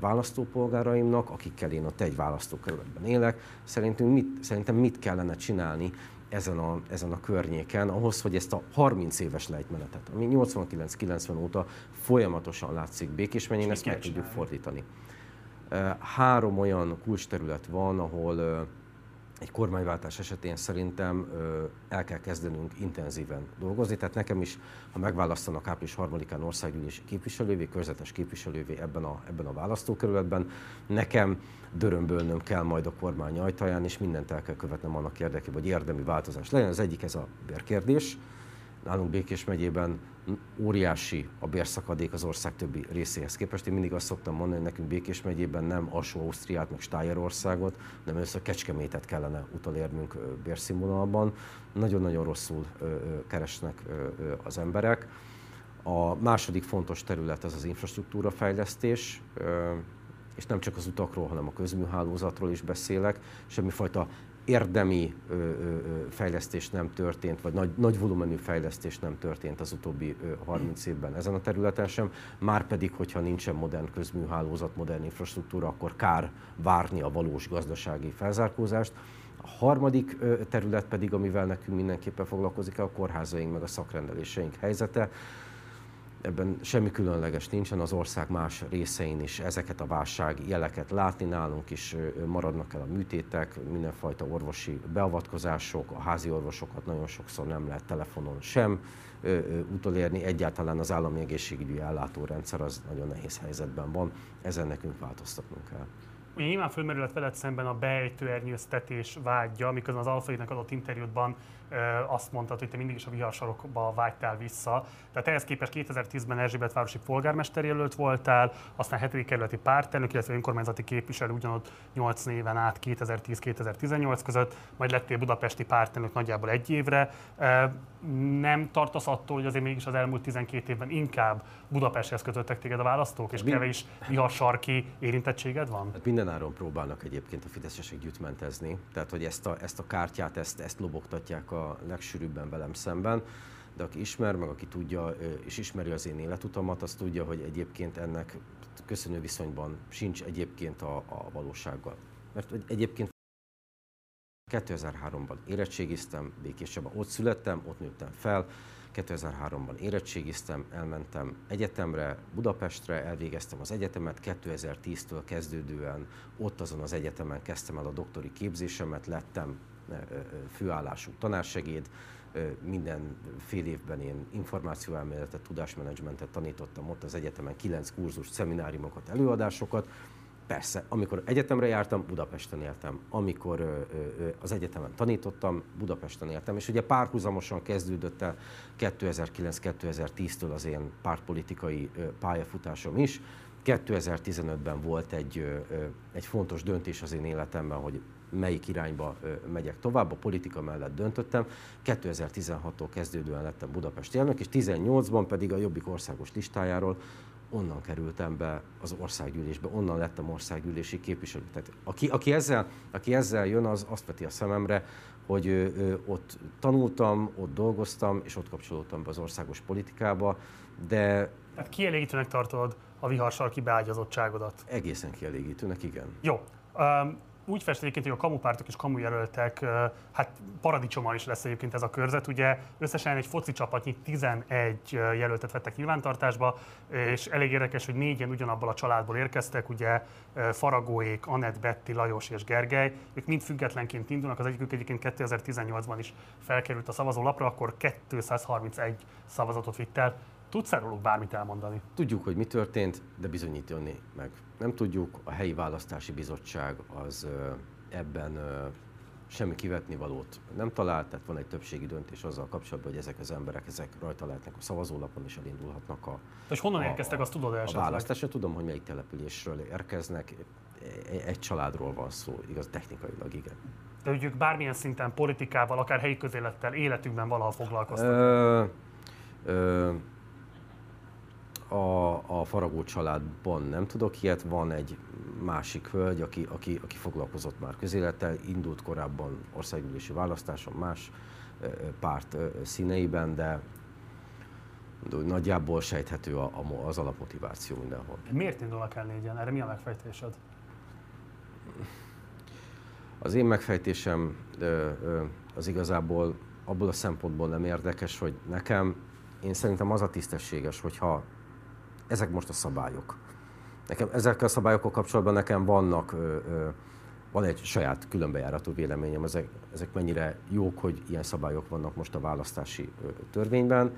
választópolgáraimnak, akikkel én ott egy választókerületben élek, szerintünk mit, szerintem mit kellene csinálni ezen a, ezen a környéken, ahhoz, hogy ezt a 30 éves lejtmenetet, ami 89-90 óta folyamatosan látszik Békés mennyin, ezt meg tudjuk fordítani. Három olyan kulcsterület van, ahol egy kormányváltás esetén szerintem el kell kezdenünk intenzíven dolgozni. Tehát nekem is, ha megválasztanak április harmadikán országgyűlési képviselővé, körzetes képviselővé ebben a, ebben a választókerületben, nekem dörömbölnöm kell majd a kormány ajtaján, és mindent el kell követnem annak érdekében, hogy érdemi változás legyen. Az egyik ez a bérkérdés. Nálunk Békés megyében óriási a bérszakadék az ország többi részéhez képest. Én mindig azt szoktam mondani, hogy nekünk Békés megyében nem alsó Ausztriát, meg Stájerországot, hanem először Kecskemétet kellene utolérnünk bérszínvonalban. Nagyon-nagyon rosszul keresnek az emberek. A második fontos terület az az infrastruktúra fejlesztés, és nem csak az utakról, hanem a közműhálózatról is beszélek. Semmifajta érdemi ö, ö, fejlesztés nem történt, vagy nagy, nagy volumenű fejlesztés nem történt az utóbbi ö, 30 évben ezen a területen sem, már pedig, hogyha nincsen modern közműhálózat, modern infrastruktúra, akkor kár várni a valós gazdasági felzárkózást. A harmadik terület pedig, amivel nekünk mindenképpen foglalkozik, a kórházaink meg a szakrendeléseink helyzete ebben semmi különleges nincsen, az ország más részein is ezeket a válság jeleket látni, nálunk is maradnak el a műtétek, mindenfajta orvosi beavatkozások, a házi orvosokat nagyon sokszor nem lehet telefonon sem utolérni, egyáltalán az állami egészségügyi ellátórendszer az nagyon nehéz helyzetben van, ezen nekünk változtatnunk kell. Ugye nyilván fölmerülhet veled szemben a bejtőernyőztetés vágya, miközben az Alfainak adott interjútban azt mondtad, hogy te mindig is a viharsarokba vágytál vissza. Tehát ehhez képest 2010-ben Erzsébet városi polgármester jelölt voltál, aztán 7. kerületi pártelnök, illetve önkormányzati képviselő ugyanott 8 néven át 2010-2018 között, majd lettél budapesti pártelnök nagyjából egy évre. Nem tartasz attól, hogy azért mégis az elmúlt 12 évben inkább Budapesthez kötöttek téged a választók, és kevés viharsarki érintettséged van? Hát mindenáron próbálnak egyébként a fideszesek gyűjtmentezni, tehát hogy ezt a, ezt a kártyát, ezt, ezt lobogtatják a legsűrűbben velem szemben, de aki ismer, meg aki tudja és ismeri az én életutamat, az tudja, hogy egyébként ennek köszönő viszonyban sincs egyébként a, a valósággal. Mert egyébként 2003-ban érettségiztem, Békésebben ott születtem, ott nőttem fel, 2003-ban érettségiztem, elmentem egyetemre, Budapestre, elvégeztem az egyetemet, 2010-től kezdődően ott azon az egyetemen kezdtem el a doktori képzésemet, lettem főállású tanársegéd, minden fél évben én információelméletet, tudásmenedzsmentet tanítottam ott az egyetemen, kilenc kurzus, szemináriumokat, előadásokat, Persze, amikor egyetemre jártam, Budapesten éltem. Amikor ö, ö, az egyetemen tanítottam, Budapesten éltem. És ugye párhuzamosan kezdődött el 2009-2010-től az én pártpolitikai ö, pályafutásom is. 2015-ben volt egy, egy fontos döntés az én életemben, hogy melyik irányba megyek tovább, a politika mellett döntöttem. 2016-tól kezdődően lettem Budapesti elnök, és 18-ban pedig a Jobbik országos listájáról onnan kerültem be az országgyűlésbe, onnan lettem országgyűlési képviselő. Tehát aki, aki, ezzel, aki ezzel jön, az azt veti a szememre, hogy ö, ö, ott tanultam, ott dolgoztam, és ott kapcsolódtam be az országos politikába, de... Tehát kielégítőnek tartod a viharsarki beágyazottságodat? Egészen kielégítőnek, igen. Jó. Um, úgy fest egyébként, hogy a kamupártok és kamujelöltek, hát paradicsoma is lesz egyébként ez a körzet. Ugye összesen egy foci csapatnyi 11 jelöltet vettek nyilvántartásba, és elég érdekes, hogy négyen ugyanabból a családból érkeztek, ugye Faragóék, Anett, Betti, Lajos és Gergely. Ők mind függetlenként indulnak, az egyikük egyébként 2018-ban is felkerült a szavazólapra, akkor 231 szavazatot vitt el. Tudsz róluk bármit elmondani? Tudjuk, hogy mi történt, de bizonyítani meg nem tudjuk. A helyi választási bizottság az ebben semmi kivetni valót nem talált, tehát van egy többségi döntés azzal kapcsolatban, hogy ezek az emberek ezek rajta lehetnek a szavazólapon, és elindulhatnak a. És honnan a, érkeztek, azt tudod esetleg? A választásra tudom, hogy melyik településről érkeznek. E, egy családról van szó, igaz, technikailag igen. De ők bármilyen szinten politikával, akár helyi közélettel, életükben valahol foglalkoztak? Ö, ö, a, a Faragó családban nem tudok ilyet, van egy másik hölgy, aki, aki, aki foglalkozott már közélettel, indult korábban országgyűlési választáson más párt színeiben, de, de nagyjából sejthető a, a, az alapmotiváció mindenhol. Miért indulnak el négyen? Erre mi a megfejtésed? Az én megfejtésem az igazából abból a szempontból nem érdekes, hogy nekem, én szerintem az a tisztességes, hogyha ezek most a szabályok. Nekem ezekkel a szabályokkal kapcsolatban nekem vannak, van egy saját különbejáratú véleményem, ezek, ezek mennyire jók, hogy ilyen szabályok vannak most a választási törvényben,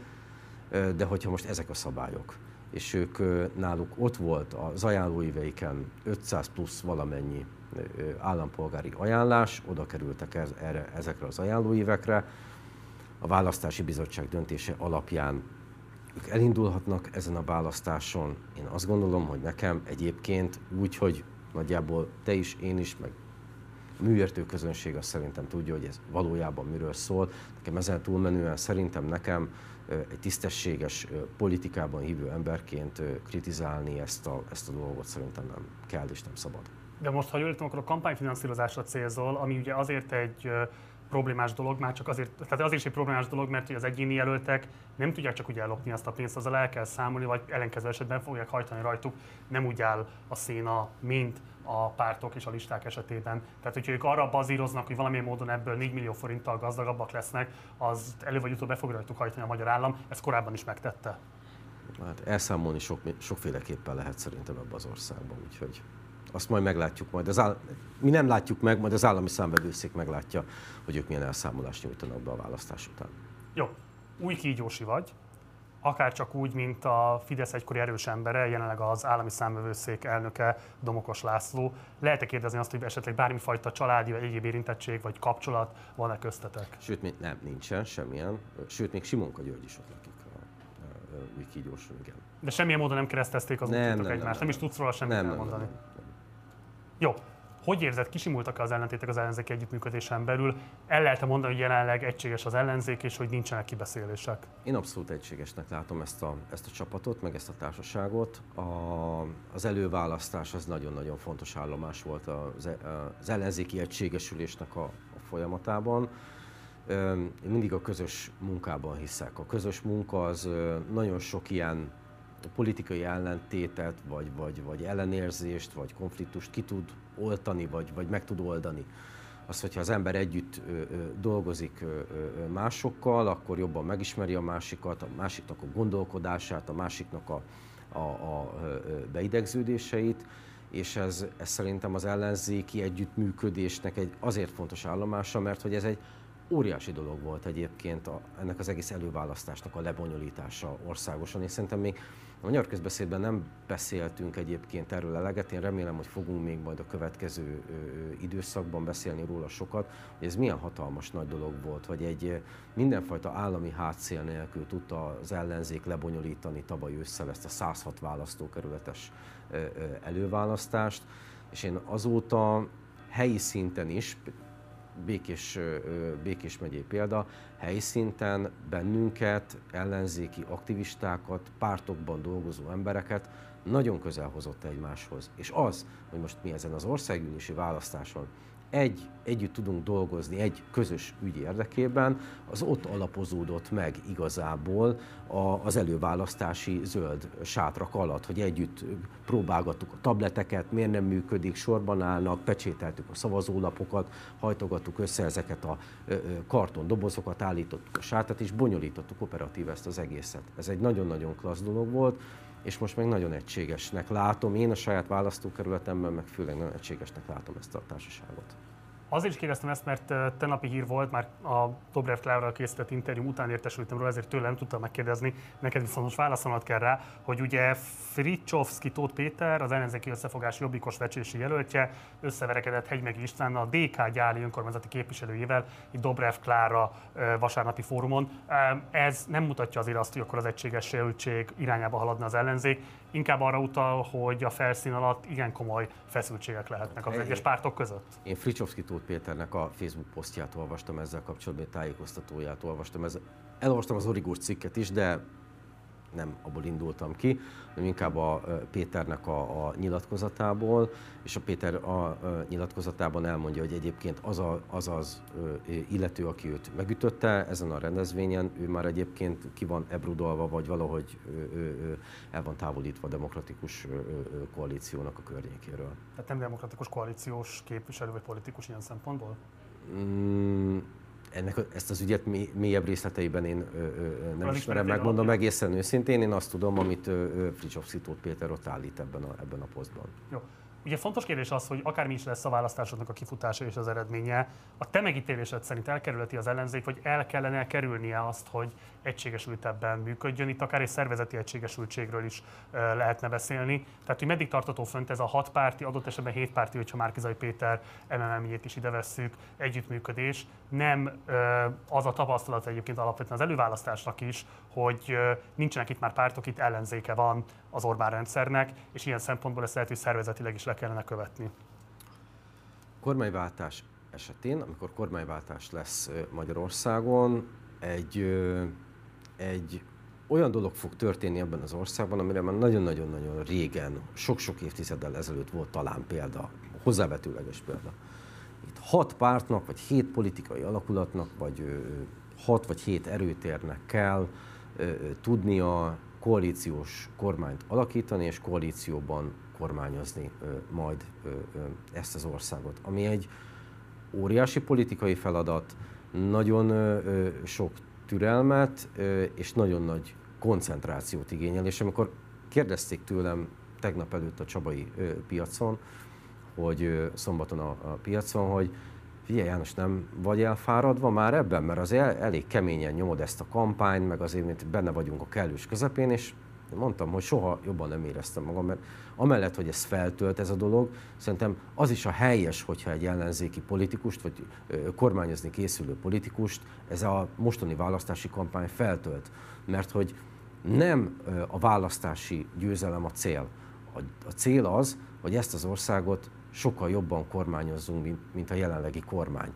de hogyha most ezek a szabályok, és ők náluk ott volt az ajánlóíveiken 500 plusz valamennyi állampolgári ajánlás, oda kerültek erre, ezekre az ajánlóívekre, a választási bizottság döntése alapján ők elindulhatnak ezen a választáson. Én azt gondolom, hogy nekem egyébként úgy, hogy nagyjából te is, én is, meg a műértő közönség azt szerintem tudja, hogy ez valójában miről szól. Nekem ezen túlmenően szerintem nekem egy tisztességes politikában hívő emberként kritizálni ezt a, ezt a dolgot szerintem nem kell és nem szabad. De most, ha jól értem, akkor a kampányfinanszírozásra célzol, ami ugye azért egy problémás dolog, már csak azért, tehát azért is egy problémás dolog, mert az egyéni jelöltek nem tudják csak úgy ellopni azt a pénzt, azzal el kell számolni, vagy ellenkező esetben fogják hajtani rajtuk, nem úgy áll a széna, mint a pártok és a listák esetében. Tehát, hogyha ők arra bazíroznak, hogy valamilyen módon ebből 4 millió forinttal gazdagabbak lesznek, az elő vagy utóbb be fog rajtuk hajtani a magyar állam, ezt korábban is megtette. Hát elszámolni sok, sokféleképpen lehet szerintem ebbe az országban, úgyhogy azt majd meglátjuk majd. Az áll... Mi nem látjuk meg, majd az állami számbevőszék meglátja, hogy ők milyen elszámolást nyújtanak be a választás után. Jó, új kígyósi vagy, akár csak úgy, mint a Fidesz egykori erős embere, jelenleg az állami számbevőszék elnöke Domokos László. Lehet-e kérdezni azt, hogy esetleg bármifajta családi vagy egyéb érintettség vagy kapcsolat van-e köztetek? Sőt, még nem, nincsen semmilyen. Sőt, még Simonka György is ott lakik új kígyóson, igen. De semmilyen módon nem keresztezték az nem, nem, egymást, nem, nem, nem, is tudsz róla semmit nem, elmondani. Nem, nem, nem. Jó. Hogy érzed, kisimultak-e az ellentétek az ellenzéki együttműködésen belül? El lehet mondani, hogy jelenleg egységes az ellenzék, és hogy nincsenek kibeszélések? Én abszolút egységesnek látom ezt a, ezt a csapatot, meg ezt a társaságot. A, az előválasztás az nagyon-nagyon fontos állomás volt az, az ellenzéki egységesülésnek a, a folyamatában. Én mindig a közös munkában hiszek. A közös munka az nagyon sok ilyen politikai ellentétet, vagy, vagy, vagy ellenérzést, vagy konfliktust ki tud oltani, vagy, vagy meg tud oldani. Az, hogyha az ember együtt ö, ö, dolgozik ö, ö, másokkal, akkor jobban megismeri a másikat, a másiknak a gondolkodását, a másiknak a, a, a beidegződéseit, és ez, ez szerintem az ellenzéki együttműködésnek egy azért fontos állomása, mert hogy ez egy óriási dolog volt egyébként a, ennek az egész előválasztásnak a lebonyolítása országosan, és szerintem még a magyar közbeszédben nem beszéltünk egyébként erről eleget, én remélem, hogy fogunk még majd a következő időszakban beszélni róla sokat, hogy ez milyen hatalmas nagy dolog volt, hogy egy mindenfajta állami hátszél nélkül tudta az ellenzék lebonyolítani tavaly ősszel ezt a 106 választókerületes előválasztást, és én azóta helyi szinten is, Békés, Békés megyé példa, helyszinten bennünket, ellenzéki aktivistákat, pártokban dolgozó embereket nagyon közel hozott egymáshoz. És az, hogy most mi ezen az országgyűlési választáson egy, együtt tudunk dolgozni egy közös ügy érdekében, az ott alapozódott meg igazából a, az előválasztási zöld sátrak alatt, hogy együtt próbálgattuk a tableteket, miért nem működik, sorban állnak, pecsételtük a szavazólapokat, hajtogattuk össze ezeket a karton dobozokat, állítottuk a sátrat, és bonyolítottuk operatív ezt az egészet. Ez egy nagyon-nagyon klassz dolog volt, és most meg nagyon egységesnek látom. Én a saját választókerületemben meg főleg nagyon egységesnek látom ezt a társaságot. Azért is kérdeztem ezt, mert tenapi hír volt, már a Dobrev Klárral készített interjú után értesültem róla, ezért tőlem tudtam megkérdezni, neked viszont most válaszolnod kell rá, hogy ugye Fricsovszki Tóth Péter, az ellenzéki összefogás jobbikos vecsési jelöltje, összeverekedett Hegymegi István a DK gyáli önkormányzati képviselőjével, itt Dobrev Klára vasárnapi fórumon. Ez nem mutatja azért azt, hogy akkor az egységes jelöltség irányába haladna az ellenzék, inkább arra utal, hogy a felszín alatt igen komoly feszültségek lehetnek az egyes pártok között. Én Fricsovszki Tóth Péternek a Facebook posztját olvastam ezzel kapcsolatban, tájékoztatóját olvastam. Ez, elolvastam az Origós cikket is, de nem abból indultam ki, hanem inkább a Péternek a, a nyilatkozatából, és a Péter a, a nyilatkozatában elmondja, hogy egyébként az, a, az az illető, aki őt megütötte ezen a rendezvényen, ő már egyébként ki van ebrudolva, vagy valahogy el van távolítva a demokratikus koalíciónak a környékéről. Tehát nem demokratikus koalíciós képviselő vagy politikus ilyen szempontból? Mm, ennek, ezt az ügyet mélyebb részleteiben én ö, ö, nem ismerem, megmondom egészen őszintén. Én azt tudom, amit Fricsovszki Péter ott állít ebben a, ebben a posztban. Jó. Ugye fontos kérdés az, hogy akármi is lesz a választásoknak a kifutása és az eredménye, a te megítélésed szerint elkerülheti az ellenzék, vagy el kellene kerülnie azt, hogy egységesültebben működjön. Itt akár egy szervezeti egységesültségről is lehetne beszélni. Tehát, hogy meddig tartató fönt ez a hat párti, adott esetben hét párti, hogyha Márkizai Péter MMM-jét is ide vesszük, együttműködés. Nem az a tapasztalat egyébként alapvetően az előválasztásnak is, hogy nincsenek itt már pártok, itt ellenzéke van az Orbán rendszernek, és ilyen szempontból ezt lehet, hogy szervezetileg is le kellene követni. Kormányváltás esetén, amikor kormányváltás lesz Magyarországon, egy egy olyan dolog fog történni ebben az országban, amire már nagyon-nagyon-nagyon régen, sok-sok évtizeddel ezelőtt volt talán példa, hozzávetőleges példa. Itt hat pártnak, vagy hét politikai alakulatnak, vagy hat vagy hét erőtérnek kell tudnia koalíciós kormányt alakítani, és koalícióban kormányozni majd ezt az országot. Ami egy óriási politikai feladat, nagyon sok türelmet és nagyon nagy koncentrációt igényel, és amikor kérdezték tőlem tegnap előtt a Csabai piacon, hogy szombaton a, piacon, hogy figyelj János, nem vagy elfáradva már ebben, mert az el, elég keményen nyomod ezt a kampányt, meg azért, mint benne vagyunk a kellős közepén, és mondtam, hogy soha jobban nem éreztem magam, mert amellett, hogy ez feltölt ez a dolog, szerintem az is a helyes, hogyha egy ellenzéki politikust, vagy kormányozni készülő politikust ez a mostani választási kampány feltölt. Mert hogy nem a választási győzelem a cél. A cél az, hogy ezt az országot sokkal jobban kormányozzunk, mint, a jelenlegi kormány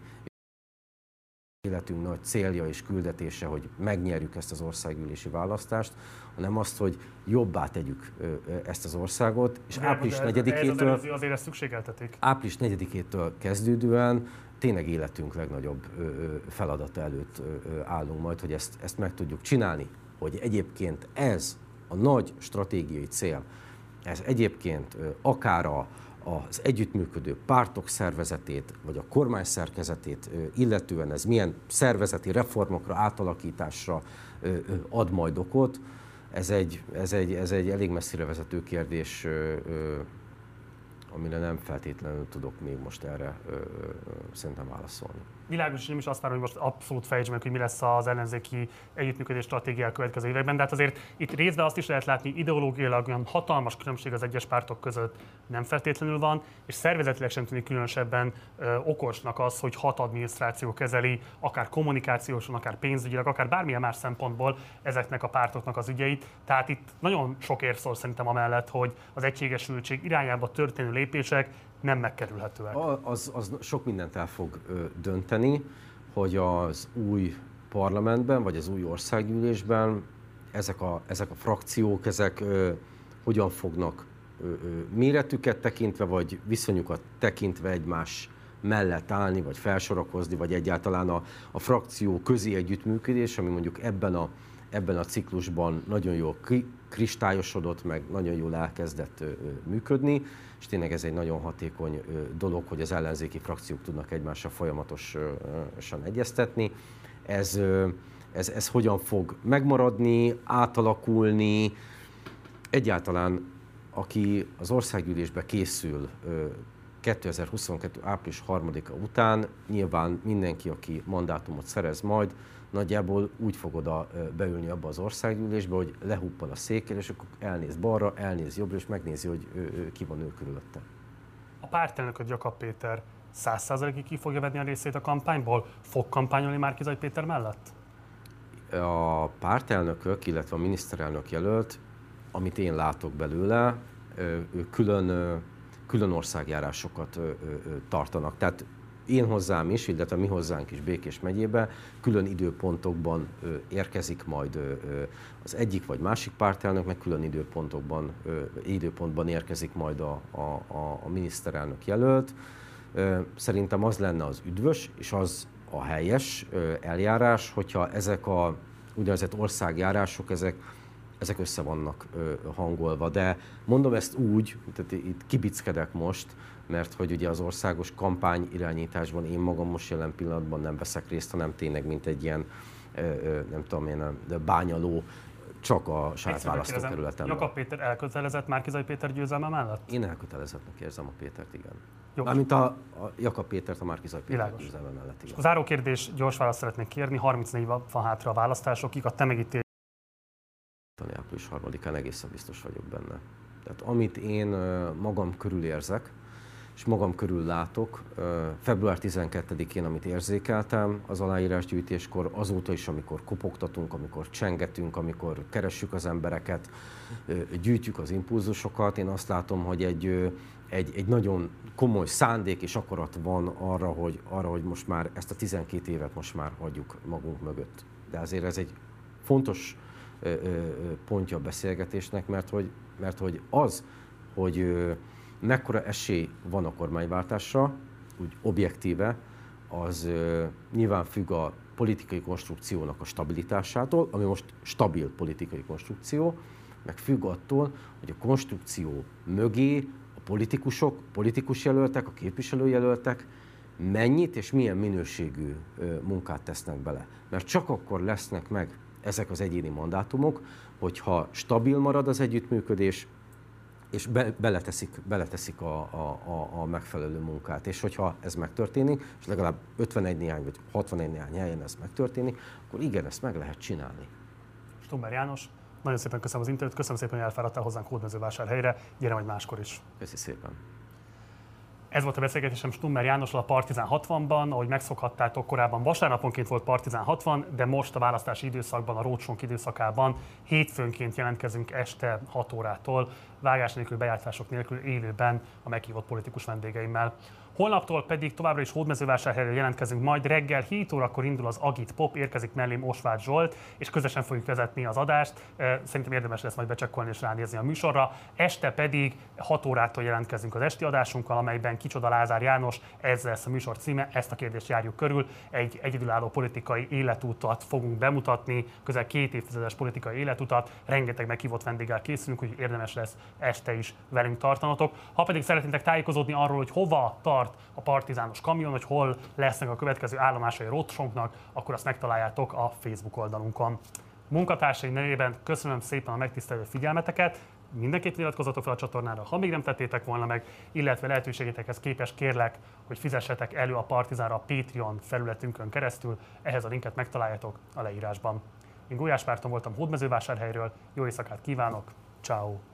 életünk nagy célja és küldetése, hogy megnyerjük ezt az országgyűlési választást, hanem azt, hogy jobbá tegyük ezt az országot, és de, április 4-től... azért ezt szükségeltetik. Április 4-től kezdődően tényleg életünk legnagyobb feladata előtt állunk majd, hogy ezt, ezt meg tudjuk csinálni, hogy egyébként ez a nagy stratégiai cél, ez egyébként akár a, az együttműködő pártok szervezetét, vagy a kormány szerkezetét illetően ez milyen szervezeti reformokra, átalakításra ad majd okot, ez egy, ez egy, ez egy elég messzire vezető kérdés, amire nem feltétlenül tudok még most erre szerintem válaszolni. Világos, nem is azt várom, hogy most abszolút fejtsd meg, hogy mi lesz az ellenzéki együttműködés stratégia a következő években. De hát azért itt részben azt is lehet látni, ideológiailag olyan hatalmas különbség az egyes pártok között nem feltétlenül van, és szervezetileg sem tűnik különösebben ö, okosnak az, hogy hat adminisztráció kezeli, akár kommunikációsan, akár pénzügyileg, akár bármilyen más szempontból ezeknek a pártoknak az ügyeit. Tehát itt nagyon sok ér szól szerintem amellett, hogy az egységesültség irányába történő lépések nem megkerülhetőek. Az, az sok mindent el fog dönteni, hogy az új parlamentben, vagy az új országgyűlésben ezek a, ezek a frakciók, ezek ö, hogyan fognak ö, ö, méretüket tekintve, vagy viszonyukat tekintve egymás mellett állni, vagy felsorakozni, vagy egyáltalán a, a frakció közi együttműködés, ami mondjuk ebben a, ebben a ciklusban nagyon jól kristályosodott, meg nagyon jól elkezdett működni és tényleg ez egy nagyon hatékony dolog, hogy az ellenzéki frakciók tudnak egymással folyamatosan egyeztetni. Ez, ez, ez hogyan fog megmaradni, átalakulni, egyáltalán aki az országgyűlésbe készül 2022. április 3-a után, nyilván mindenki, aki mandátumot szerez majd, nagyjából úgy fog oda beülni abba az országgyűlésbe, hogy lehuppal a székkel, és akkor elnéz balra, elnéz jobbra, és megnézi, hogy ő, ő, ki van ő körülötte. A pártelnököt Jakab Péter száz százalékig ki fogja venni a részét a kampányból? Fog kampányolni Márkizai Péter mellett? A pártelnökök, illetve a miniszterelnök jelölt, amit én látok belőle, ő külön, külön országjárásokat tartanak. Tehát én hozzám is, illetve mi hozzánk is Békés megyébe külön időpontokban érkezik majd az egyik vagy másik pártelnök, meg külön időpontokban, időpontban érkezik majd a, a, a, a miniszterelnök jelölt. Szerintem az lenne az üdvös, és az a helyes eljárás, hogyha ezek a úgynevezett országjárások, ezek, ezek össze vannak hangolva. De mondom ezt úgy, tehát itt kibickedek most, mert hogy ugye az országos kampány irányításban én magam most jelen pillanatban nem veszek részt, hanem tényleg mint egy ilyen, nem tudom én, de bányaló csak a saját választókerületemben. Jakab Péter elkötelezett Márkizai Péter győzelme mellett? Én elkötelezettnek érzem a Pétert, igen. Jó. Mármint a, a Jakab Pétert a Márkizai Péter Világos. győzelme mellett, igen. Záró kérdés, gyors választ szeretnék kérni, 34 van hátra a választásokig, a te megítél... Április 3-án egészen biztos vagyok benne. Tehát amit én magam körül érzek, és magam körül látok. Február 12-én, amit érzékeltem az aláírásgyűjtéskor, azóta is, amikor kopogtatunk, amikor csengetünk, amikor keressük az embereket, gyűjtjük az impulzusokat, én azt látom, hogy egy, egy, egy nagyon komoly szándék és akarat van arra hogy, arra, hogy most már ezt a 12 évet most már hagyjuk magunk mögött. De azért ez egy fontos pontja a beszélgetésnek, mert hogy, mert hogy az, hogy mekkora esély van a kormányváltásra, úgy objektíve, az nyilván függ a politikai konstrukciónak a stabilitásától, ami most stabil politikai konstrukció, meg függ attól, hogy a konstrukció mögé a politikusok, politikus jelöltek, a képviselőjelöltek mennyit és milyen minőségű munkát tesznek bele. Mert csak akkor lesznek meg ezek az egyéni mandátumok, hogyha stabil marad az együttműködés, és be, beleteszik, beleteszik a, a, a, a megfelelő munkát. És hogyha ez megtörténik, és legalább 51 néhány vagy 61 néhány helyen ez megtörténik, akkor igen, ezt meg lehet csinálni. Stumber János, nagyon szépen köszönöm az interjút, köszönöm szépen, hogy elfáradtál hozzánk Hódmezővásárhelyre, gyere majd máskor is. Köszönöm szépen. Ez volt a beszélgetésem Stummer Jánossal a Partizán 60-ban, ahogy megszokhattátok, korábban vasárnaponként volt Partizán 60, de most a választási időszakban, a rócsonk időszakában hétfőnként jelentkezünk este 6 órától, vágás nélkül, bejátszások nélkül élőben a meghívott politikus vendégeimmel. Holnaptól pedig továbbra is hódmezővásárhelyre jelentkezünk, majd reggel 7 órakor indul az Agit Pop, érkezik mellém Osváth Zsolt, és közösen fogjuk vezetni az adást. Szerintem érdemes lesz majd becsekkolni és ránézni a műsorra. Este pedig 6 órától jelentkezünk az esti adásunkkal, amelyben Kicsoda Lázár János, ez lesz a műsor címe, ezt a kérdést járjuk körül. Egy egyedülálló politikai életutat fogunk bemutatni, közel két évtizedes politikai életutat, rengeteg meghívott vendéggel készülünk, úgyhogy érdemes lesz este is velünk tartanotok. Ha pedig szeretnétek tájékozódni arról, hogy hova tart a partizános kamion, hogy hol lesznek a következő állomásai rotsónknak, akkor azt megtaláljátok a Facebook oldalunkon. Munkatársai nevében köszönöm szépen a megtisztelő figyelmeteket, mindenképp iratkozzatok fel a csatornára, ha még nem tettétek volna meg, illetve lehetőségetekhez képes kérlek, hogy fizessetek elő a Partizánra a Patreon felületünkön keresztül, ehhez a linket megtaláljátok a leírásban. Én Gulyás Márton voltam Hódmezővásárhelyről, jó éjszakát kívánok, ciao.